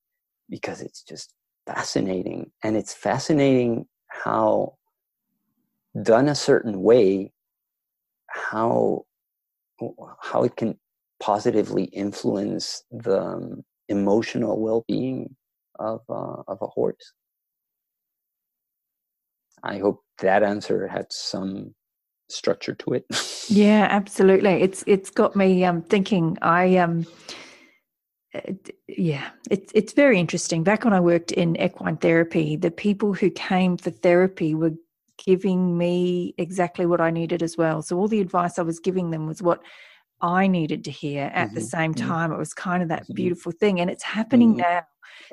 because it's just fascinating. And it's fascinating how done a certain way how how it can positively influence the um, emotional well-being of uh, of a horse. I hope that answer had some structure to it. [LAUGHS] yeah, absolutely. It's it's got me um, thinking. I um, yeah, it's it's very interesting. Back when I worked in equine therapy, the people who came for therapy were giving me exactly what I needed as well. So all the advice I was giving them was what I needed to hear at mm-hmm. the same mm-hmm. time. It was kind of that mm-hmm. beautiful thing, and it's happening mm-hmm. now.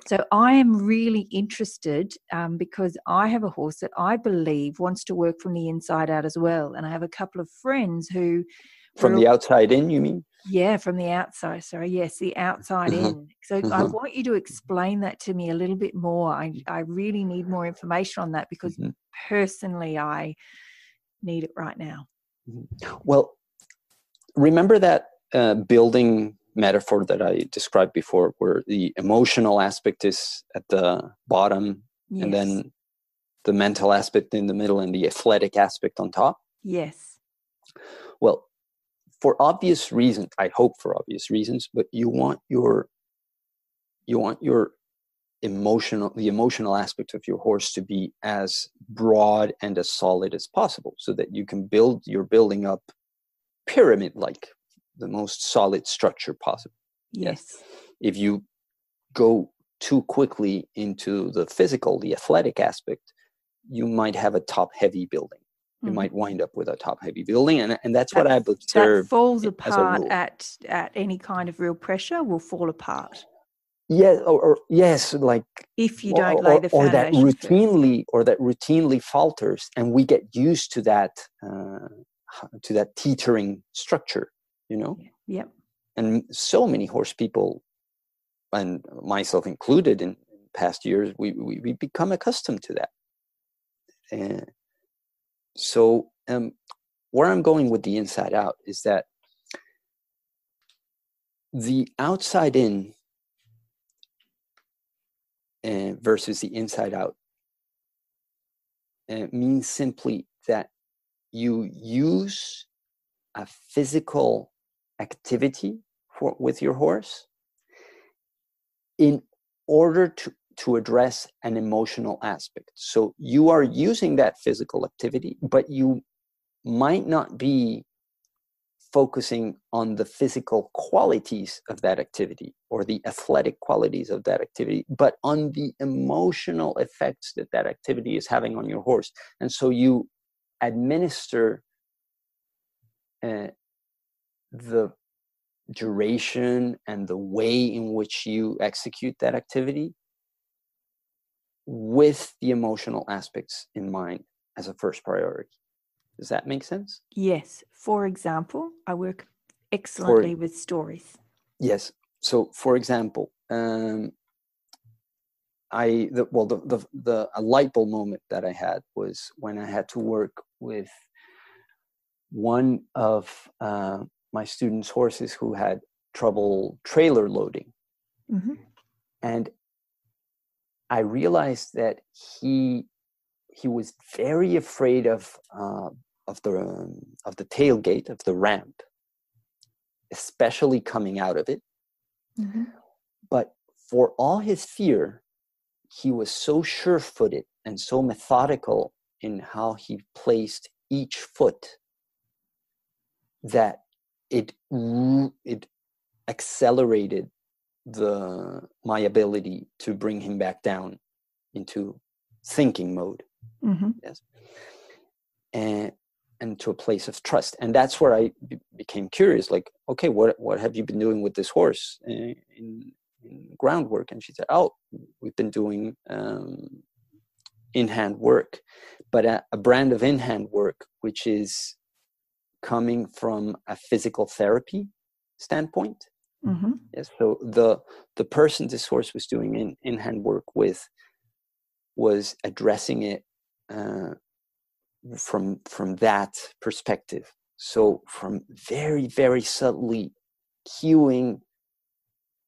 So I am really interested um, because I have a horse that I believe wants to work from the inside out as well, and I have a couple of friends who from the outside in. You mean? Yeah, from the outside. Sorry, yes, the outside mm-hmm. in. So I mm-hmm. want you to explain that to me a little bit more. I I really need more information on that because personally, I need it right now. Well, remember that uh, building metaphor that I described before, where the emotional aspect is at the bottom, yes. and then the mental aspect in the middle, and the athletic aspect on top. Yes. Well, for obvious reasons, I hope for obvious reasons, but you want your you want your emotional the emotional aspect of your horse to be as broad and as solid as possible so that you can build you're building up pyramid like the most solid structure possible. Yes. If you go too quickly into the physical, the athletic aspect, you might have a top heavy building. You mm-hmm. might wind up with a top heavy building, and, and that's, that's what I've observed. That falls apart at at any kind of real pressure. Will fall apart. Yes, or, or, yes, like if you don't or, lay the or that routinely, or that routinely falters, and we get used to that uh, to that teetering structure you know yep and so many horse people and myself included in past years we, we, we become accustomed to that and so um, where i'm going with the inside out is that the outside in uh, versus the inside out uh, means simply that you use a physical activity for, with your horse in order to, to address an emotional aspect. So you are using that physical activity, but you might not be focusing on the physical qualities of that activity or the athletic qualities of that activity, but on the emotional effects that that activity is having on your horse. And so you administer uh, the duration and the way in which you execute that activity with the emotional aspects in mind as a first priority. Does that make sense? Yes. For example, I work excellently for, with stories. Yes. So, for example, um, I the, well the, the the a light bulb moment that I had was when I had to work with one of uh, my students' horses who had trouble trailer loading. Mm-hmm. And I realized that he he was very afraid of uh, of the um, of the tailgate of the ramp, especially coming out of it. Mm-hmm. But for all his fear, he was so sure-footed and so methodical in how he placed each foot that it it accelerated the my ability to bring him back down into thinking mode mm-hmm. yes and and to a place of trust and that's where I b- became curious like okay what what have you been doing with this horse in, in, in groundwork and she said oh we've been doing um, in hand work but a, a brand of in hand work which is coming from a physical therapy standpoint. Mm-hmm. Yes, so the the person this horse was doing in in hand work with was addressing it uh, from from that perspective. So from very very subtly cueing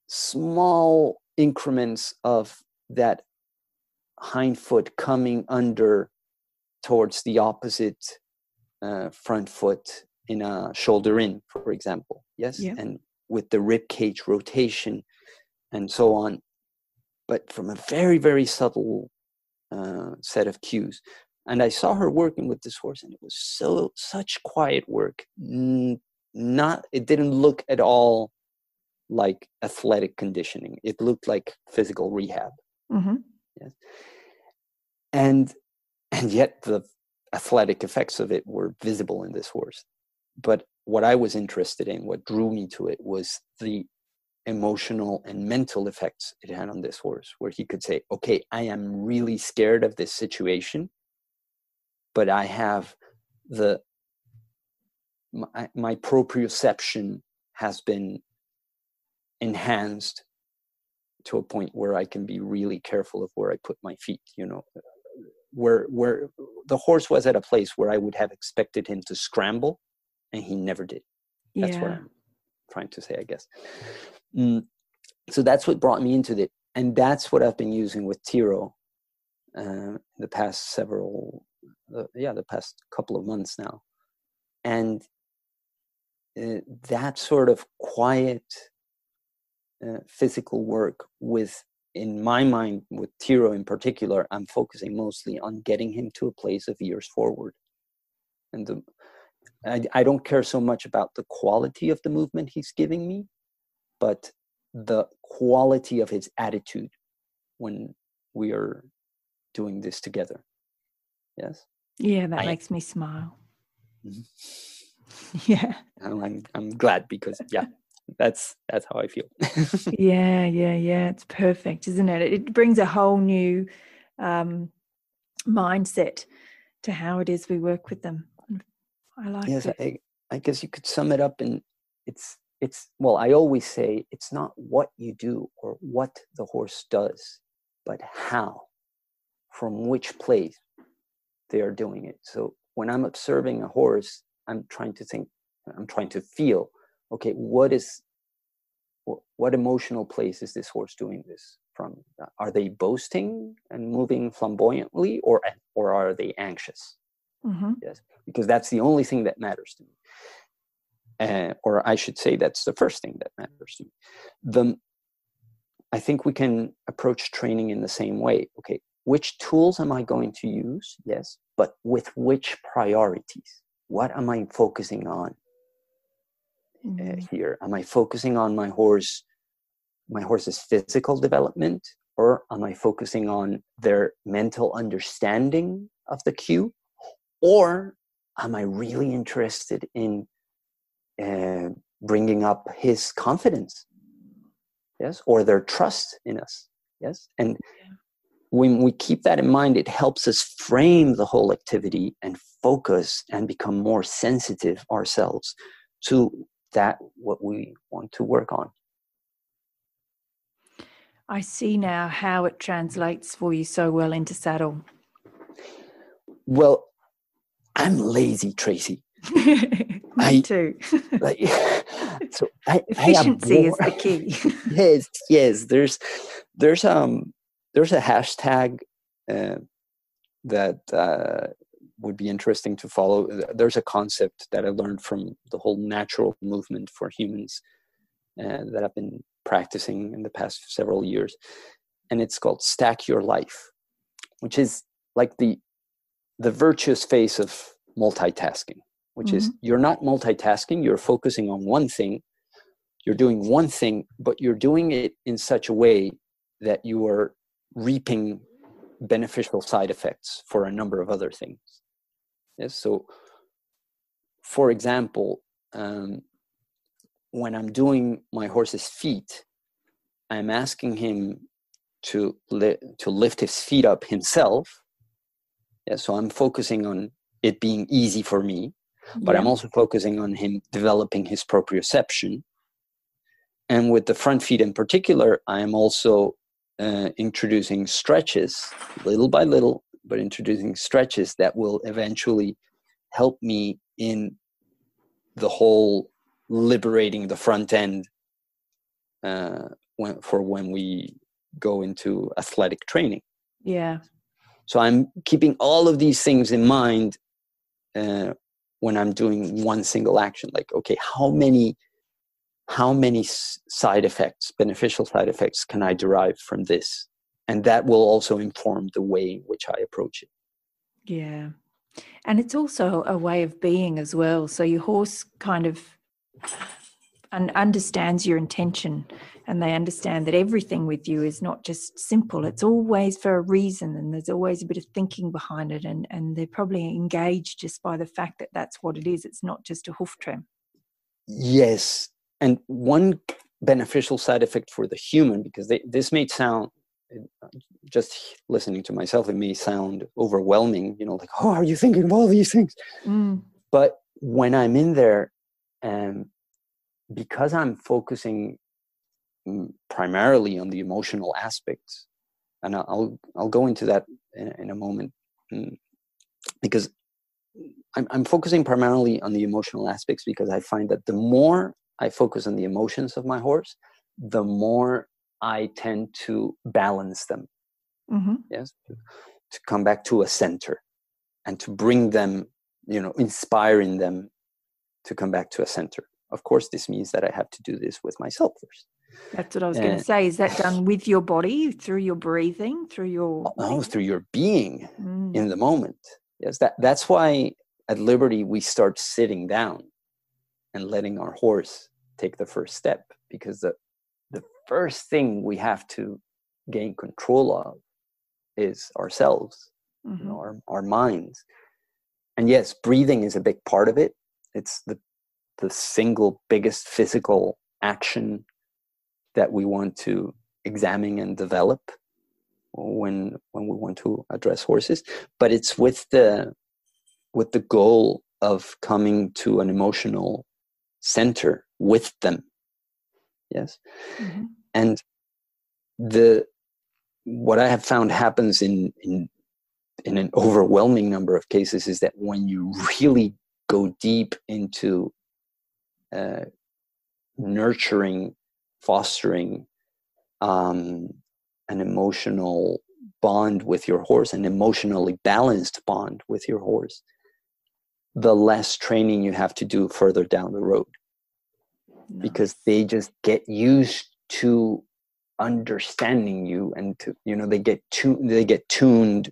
small increments of that hind foot coming under towards the opposite uh, front foot in a shoulder in, for example. Yes, yeah. and with the rib cage rotation and so on, but from a very very subtle uh, set of cues. and I saw her working with this horse, and it was so such quiet work. Not it didn't look at all like athletic conditioning. It looked like physical rehab. Mm-hmm. Yes. And and yet the athletic effects of it were visible in this horse. But what I was interested in, what drew me to it, was the emotional and mental effects it had on this horse, where he could say, Okay, I am really scared of this situation, but I have the my, my proprioception has been enhanced to a point where I can be really careful of where I put my feet, you know, where where the horse was at a place where I would have expected him to scramble and he never did. That's yeah. what I'm trying to say, I guess. Mm, so that's what brought me into it. And that's what I've been using with Tiro uh, the past several, uh, yeah, the past couple of months now. And uh, that sort of quiet uh, physical work with in my mind with tiro in particular i'm focusing mostly on getting him to a place of ears forward and the, I, I don't care so much about the quality of the movement he's giving me but the quality of his attitude when we are doing this together yes yeah that I, makes me smile mm-hmm. [LAUGHS] yeah I'm, I'm glad because yeah that's that's how I feel. [LAUGHS] yeah, yeah, yeah. It's perfect, isn't it? It brings a whole new um, mindset to how it is we work with them. I like yes, it. I, I guess you could sum it up in it's it's well, I always say it's not what you do or what the horse does, but how, from which place they are doing it. So when I'm observing a horse, I'm trying to think, I'm trying to feel okay what is what emotional place is this horse doing this from are they boasting and moving flamboyantly or or are they anxious mm-hmm. yes because that's the only thing that matters to me uh, or i should say that's the first thing that matters to me the i think we can approach training in the same way okay which tools am i going to use yes but with which priorities what am i focusing on mm-hmm. uh, here? Am I focusing on my horse, my horse's physical development, or am I focusing on their mental understanding of the cue, or am I really interested in uh, bringing up his confidence? Yes, or their trust in us. Yes, and when we keep that in mind, it helps us frame the whole activity and focus and become more sensitive ourselves to that what we want to work on. I see now how it translates for you so well into saddle. Well, I'm lazy, Tracy. [LAUGHS] Me I, too. [LAUGHS] like, [LAUGHS] so I, efficiency I is the key. yes, yes. There's there's um there's a hashtag uh, that uh, would be interesting to follow. There's a concept that I learned from the whole natural movement for humans uh, that I've been practicing in the past several years, and it's called "Stack Your Life," which is like the the virtuous face of multitasking. Which mm-hmm. is you're not multitasking; you're focusing on one thing. You're doing one thing, but you're doing it in such a way that you are reaping beneficial side effects for a number of other things. Yes, so for example, um, when I'm doing my horse's feet, I'm asking him to li- to lift his feet up himself. Yeah, so I'm focusing on it being easy for me, but yeah. I'm also focusing on him developing his proprioception. And with the front feet in particular, I am also uh, introducing stretches little by little but introducing stretches that will eventually help me in the whole liberating the front end uh, when, for when we go into athletic training. Yeah. So I'm keeping all of these things in mind uh, when I'm doing one single action. Like, okay, how many how many side effects, beneficial side effects, can I derive from this? and that will also inform the way in which I approach it. Yeah. And it's also a way of being as well. So your horse kind of and understands your intention and they understand that everything with you is not just simple. It's always for a reason and there's always a bit of thinking behind it and and they're probably engaged just by the fact that that's what it is. It's not just a hoof trim. Yes and one beneficial side effect for the human because they, this may sound just listening to myself it may sound overwhelming you know like oh are you thinking of all these things? Mm. but when i'm in there and because i'm focusing primarily on the emotional aspects and i'll i'll go into that in, in a moment mm, because I'm, I'm focusing primarily on the emotional aspects because i find that the more i focus on the emotions of my horse the more i tend to balance them. Mm-hmm. yes? To come back to a center and to bring them you know inspiring them to come back to a center of course this means that i have to do this with myself first that's what I was going to say. Is that done with your body, through your breathing, through your oh, through your being mm. in the moment? Yes, that that's why at Liberty we start sitting down and letting our horse take the first step because the the first thing we have to gain control of is ourselves, mm-hmm. you know, mm-hmm. our our minds. And yes, breathing is a big part of it. It's the the single biggest physical action that we want to examine and develop when when we want to address horses. But it's with the with the goal of coming to an emotional center with them. Yes? Mm-hmm. and the what i have found happens in in in an overwhelming number of cases is that when you really go deep into uh, nurturing fostering um, an emotional bond with your horse, an emotionally balanced bond with your horse, the less training you have to do further down the road. Because they just get used to understanding you and to you know they get tuned they get tuned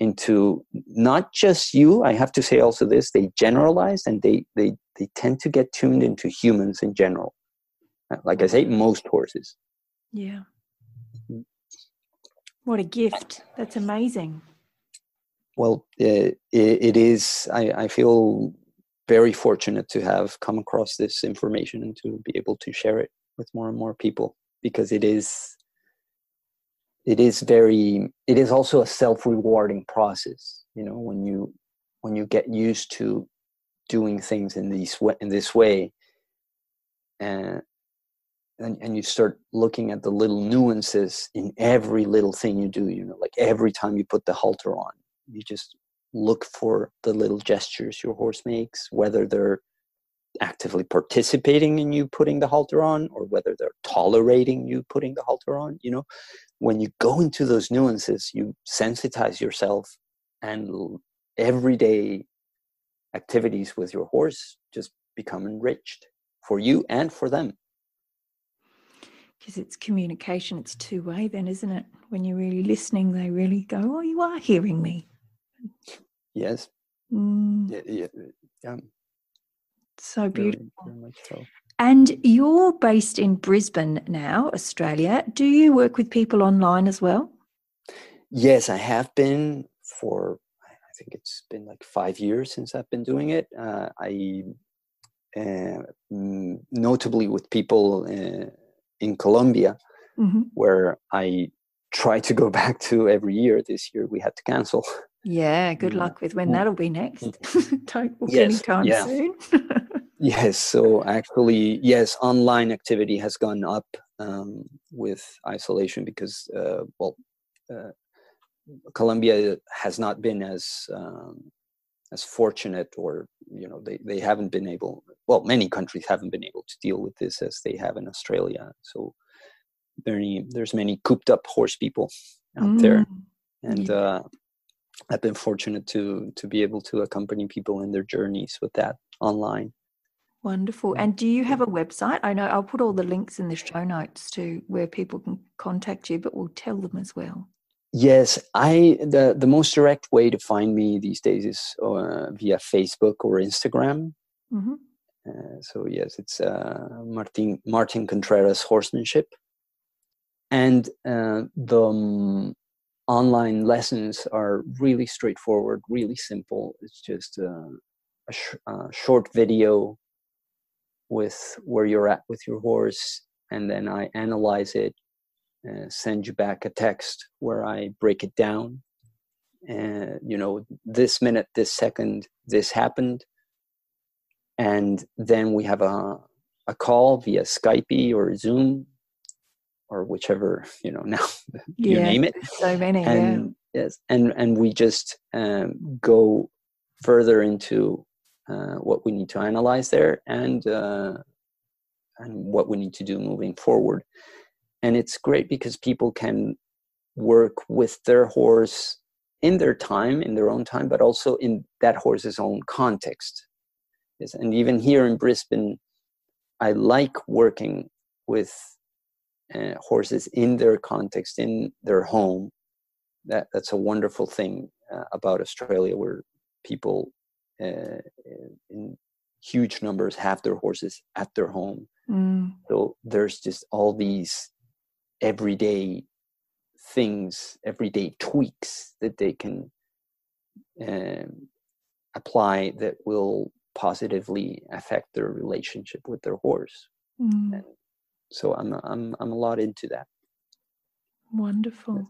into not just you i have to say also this they generalize and they they they tend to get tuned into humans in general uh, like I say, mm-hmm. most horses. Yeah. Mm-hmm. What a gift. That's amazing. Well, uh, it, it is, I, I feel very fortunate to have come across this information and to be able to share it with more and more people because it is it is very it is also a self-rewarding process you know when you when you get used to doing things in these in this way and and, and you start looking at the little nuances in every little thing you do you know like every time you put the halter on you just look for the little gestures your horse makes whether they're actively participating in you putting the halter on or whether they're tolerating you putting the halter on you know? When you go into those nuances you sensitize yourself and everyday activities with your horse just become enriched for you and for them. Because it's communication it's two way then isn't it? When you're really listening they really go oh you are hearing me. Yes. Mm. yeah, yeah, yeah, so beautiful very, very so. and you're based in brisbane now australia. Do you work with people online as well? Yes i have been for think it's been like five years since i've been doing it uh, i uh, notably with people uh, in Colombia, mm-hmm. where I try to go [LAUGHS] back to every year. This year we had to cancel. Yeah, good yeah. luck with when that'll be next. [LAUGHS] Don't book yes, anytime yeah. soon. [LAUGHS] yes, so actually, yes, online activity has gone up um, with isolation because, uh, well, uh, Colombia has not been as um, as fortunate or you know they, they haven't been able well many countries haven't been able to deal with this as they have in australia. So many there's many cooped up horse people out mm. there and uh, i've been fortunate to to be able to accompany people in their journeys with that online. Wonderful. And do you have a website? I know i'll put all the links in the show notes to where people can contact you but we'll tell them as well Yes, I the the most direct way to find me these days is uh, via Facebook or Instagram. Mm-hmm. Uh, so yes, it's uh, Martin Martin Contreras Horsemanship, and uh, the um, online lessons are really straightforward, really simple. It's just uh, a, sh- a short video with where you're at with your horse, and then I analyze it uh, send you back a text where I break it down. And, you know, this minute, this second, this happened. And then we have a, a call via Skype or Zoom or whichever, you know, [LAUGHS] now you yeah, name it. So many, and, yeah. Yes. And, and we just um, go further into uh, what we need to analyze there and, uh, and what we need to do moving forward and it's great because people can work with their horse in their time in their own time but also in that horse's own context. Yes and even here in brisbane i like working with uh, horses in their context in their home. That that's a wonderful thing uh, about australia where people uh, in huge numbers have their horses at their home. Mm. so there's just all these everyday things, everyday tweaks that they can um, apply that will positively affect their relationship with their horse. Mm. And so I'm I'm I'm a lot into that. Wonderful.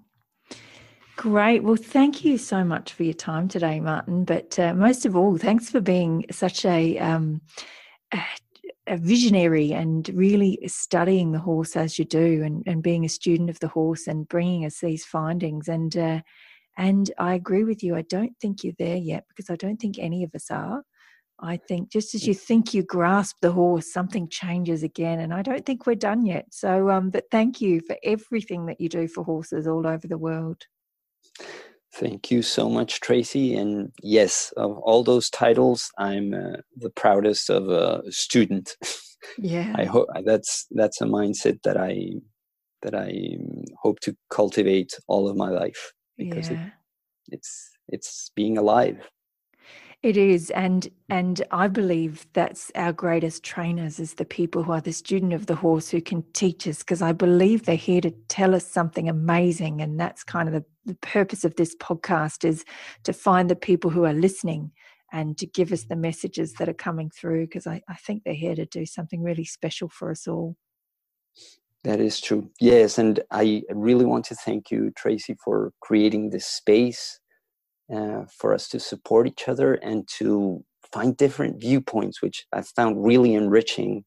Great. Well, thank you so much for your time today, Martin. But uh, most of all, thanks for being such a, um, a a visionary and really studying the horse as you do and, and being a student of the horse and bringing us these findings. And uh, and I agree with you I don't think you're there yet because I don't think any of us are. I think just as you think you grasp the horse something changes again and I don't think we're done yet. So um but thank you for everything that you do for horses all over the world Thank you so much, Tracy. And yes, of all those titles, I'm uh, the proudest of a student. [LAUGHS] Yeah, I hope that's that's a mindset that I that I hope to cultivate all of my life because yeah. it, it's it's being alive. It is, and and I believe that's our greatest trainers is the people who are the student of the horse who can teach us because I believe they're here to tell us something amazing, and that's kind of the, the purpose of this podcast is to find the people who are listening and to give us the messages that are coming through because I, I think they're here to do something really special for us all. That is true. Yes, and I really want to thank you, Tracy, for creating this space uh, for us to support each other and to find different viewpoints, which I found really enriching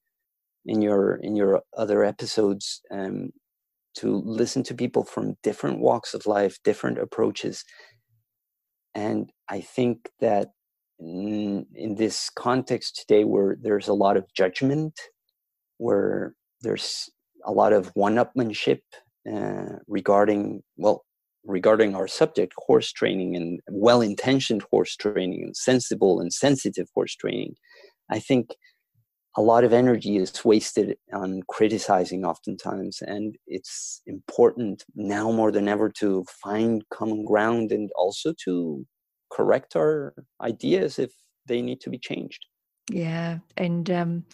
in your in your other episodes. Um, to listen to people from different walks of life, different approaches, and I think that in, in this context today, where there's a lot of judgment, where there's a lot of one-upmanship uh, regarding well regarding our subject, horse training and well intentioned horse training and sensible and sensitive horse training, I think a lot of energy is wasted on criticizing oftentimes. And it's important now more than ever to find common ground and also to correct our ideas if they need to be changed. Yeah. And um,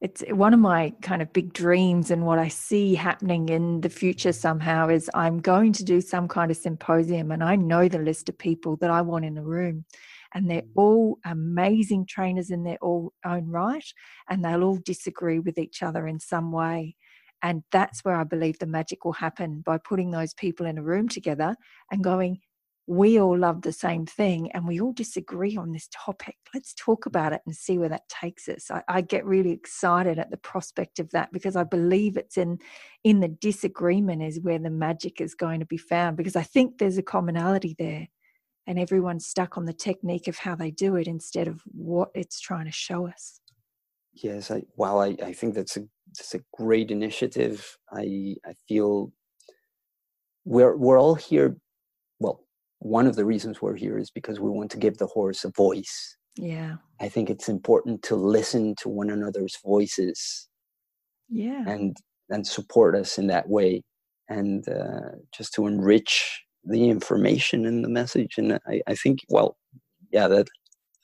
it's one of my kind of big dreams and what I see happening in the future somehow is I'm going to do some kind of symposium and I know the list of people that I want in the room and they're all amazing trainers in their own right and they'll all disagree with each other in some way and that's where I believe the magic will happen by putting those people in a room together and going we all love the same thing and we all disagree on this topic. Let's talk about it and see where that takes us. I, I, get really excited at the prospect of that because I believe it's in in the disagreement is where the magic is going to be found because I think there's a commonality there and everyone's stuck on the technique of how they do it instead of what it's trying to show us. Yes, I, well, I, I think that's a that's a great initiative. I I feel we're we're all here well one of the reasons we're here is because we want to give the horse a voice. Yeah. I think it's important to listen to one another's voices. Yeah. And and support us in that way and uh, just to enrich the information and the message. And I, I think, well, yeah, that,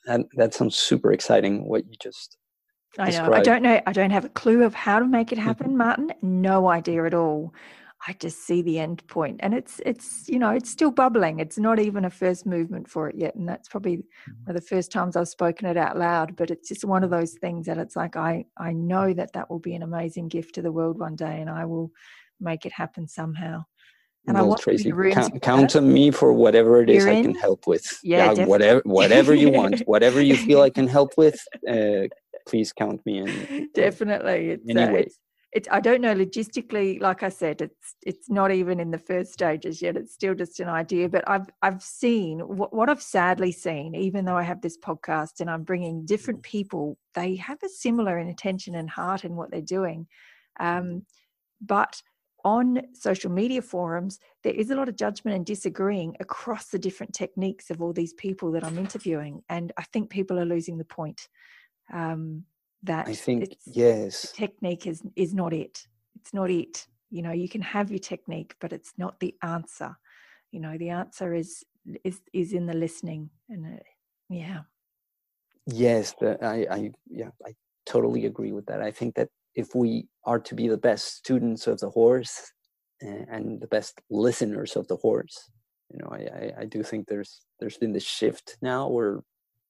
that that sounds super exciting. What you just I know. I don't know. I don't have a clue of how to make it happen, mm-hmm. Martin. No idea at all. I just see the end point, and it's it's you know it's still bubbling. It's not even a first movement for it yet, and that's probably mm-hmm. one of the first times I've spoken it out loud. But it's just one of those things that it's like I I know that that will be an amazing gift to the world one day, and I will make it happen somehow. And well, I want Tracy, count, count on me for whatever it is I can help with. Yeah, yeah whatever whatever you want, [LAUGHS] whatever you feel I can help with. Uh, please count me in. Definitely, it's, uh, it's, it's I don't know logistically. Like I said, it's it's not even in the first stages yet. It's still just an idea. But I've I've seen what, what I've sadly seen. Even though I have this podcast and I'm bringing different people, they have a similar intention and heart in what they're doing. Um, but on social media forums, there is a lot of judgment and disagreeing across the different techniques of all these people that I'm interviewing. And I think people are losing the point. Um, that I think, yes. technique is, is not it. It's not it. You know, you can have your technique, but it's not the answer. You know, the answer is is is in the listening and uh, yeah yes I, I yeah i totally agree with that i think that if we are to be the best students of the horse and the best listeners of the horse you know I, I, I do think there's there's been this shift now where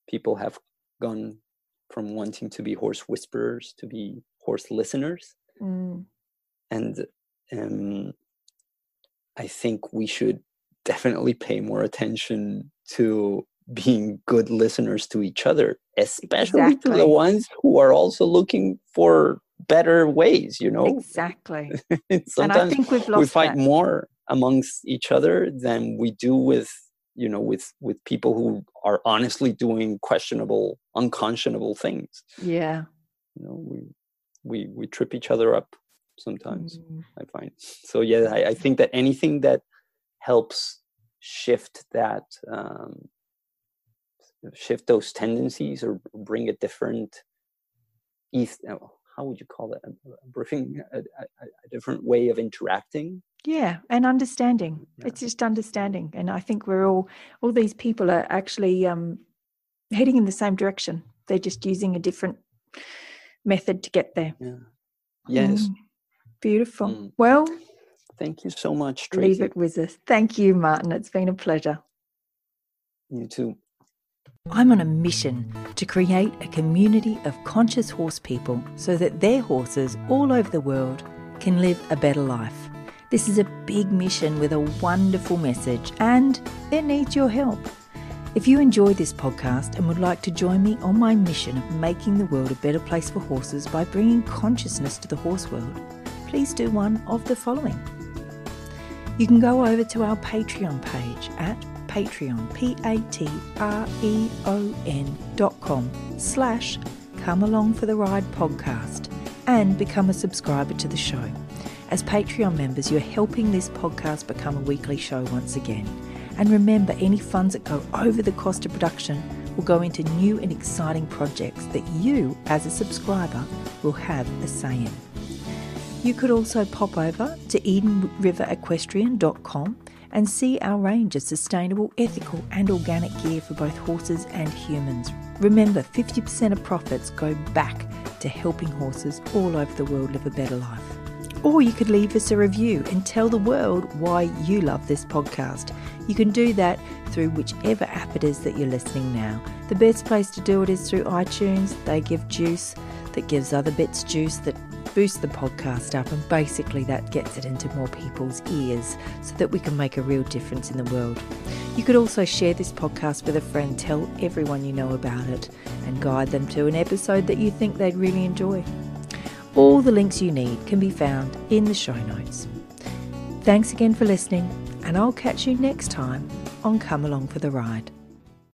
people have gone from wanting to be horse whisperers to be horse listeners mm. and um, i think we should definitely pay more attention to being good listeners to each other especially exactly. to the ones who are also looking for better ways you know exactly [LAUGHS] sometimes and I think we've lost we fight that. more amongst each other than we do with you know with with people who are honestly doing questionable unconscionable things yeah you know we we we trip each other up sometimes mm. i find so yeah I, I think that anything that helps shift that um shift those tendencies or bring a different eth- how would you call it? Bring a, a, a different way of interacting. Yeah, and understanding. Yeah. It's just understanding, and I think we're all all these people are actually um, heading in the same direction. They're just using a different method to get there. Yeah. Yes. Mm. Beautiful. Mm. Well, thank you so much. Tracy. Leave it with us. Thank you, Martin. It's been a pleasure. You too. I'm on a mission to create a community of conscious horse people so that their horses all over the world can live a better life. This is a big mission with a wonderful message, and it needs your help. If you enjoy this podcast and would like to join me on my mission of making the world a better place for horses by bringing consciousness to the horse world, please do one of the following. You can go over to our Patreon page at Patreon, P-A-T-R-E-O-N dot com slash Come Along for the Ride podcast and become a subscriber to the show. As Patreon members, you're helping this podcast become a weekly show once again. And remember, any funds that go over the cost of production will go into new and exciting projects that you, as a subscriber, will have a say in. You could also pop over to EdenRiverEquestrian.com and see our range of sustainable, ethical, and organic gear for both horses and humans. Remember, 50% of profits go back to helping horses all over the world live a better life. Or you could leave us a review and tell the world why you love this podcast. You can do that through whichever app it is that you're listening now. The best place to do it is through iTunes. They give juice that gives other bits juice that boosts the podcast up, and basically that gets it into more people's ears so that we can make a real difference in the world. You could also share this podcast with a friend, tell everyone you know about it, and guide them to an episode that you think they'd really enjoy. All the links you need can be found in the show notes. Thanks again for listening, and I'll catch you next time on Come Along for the Ride.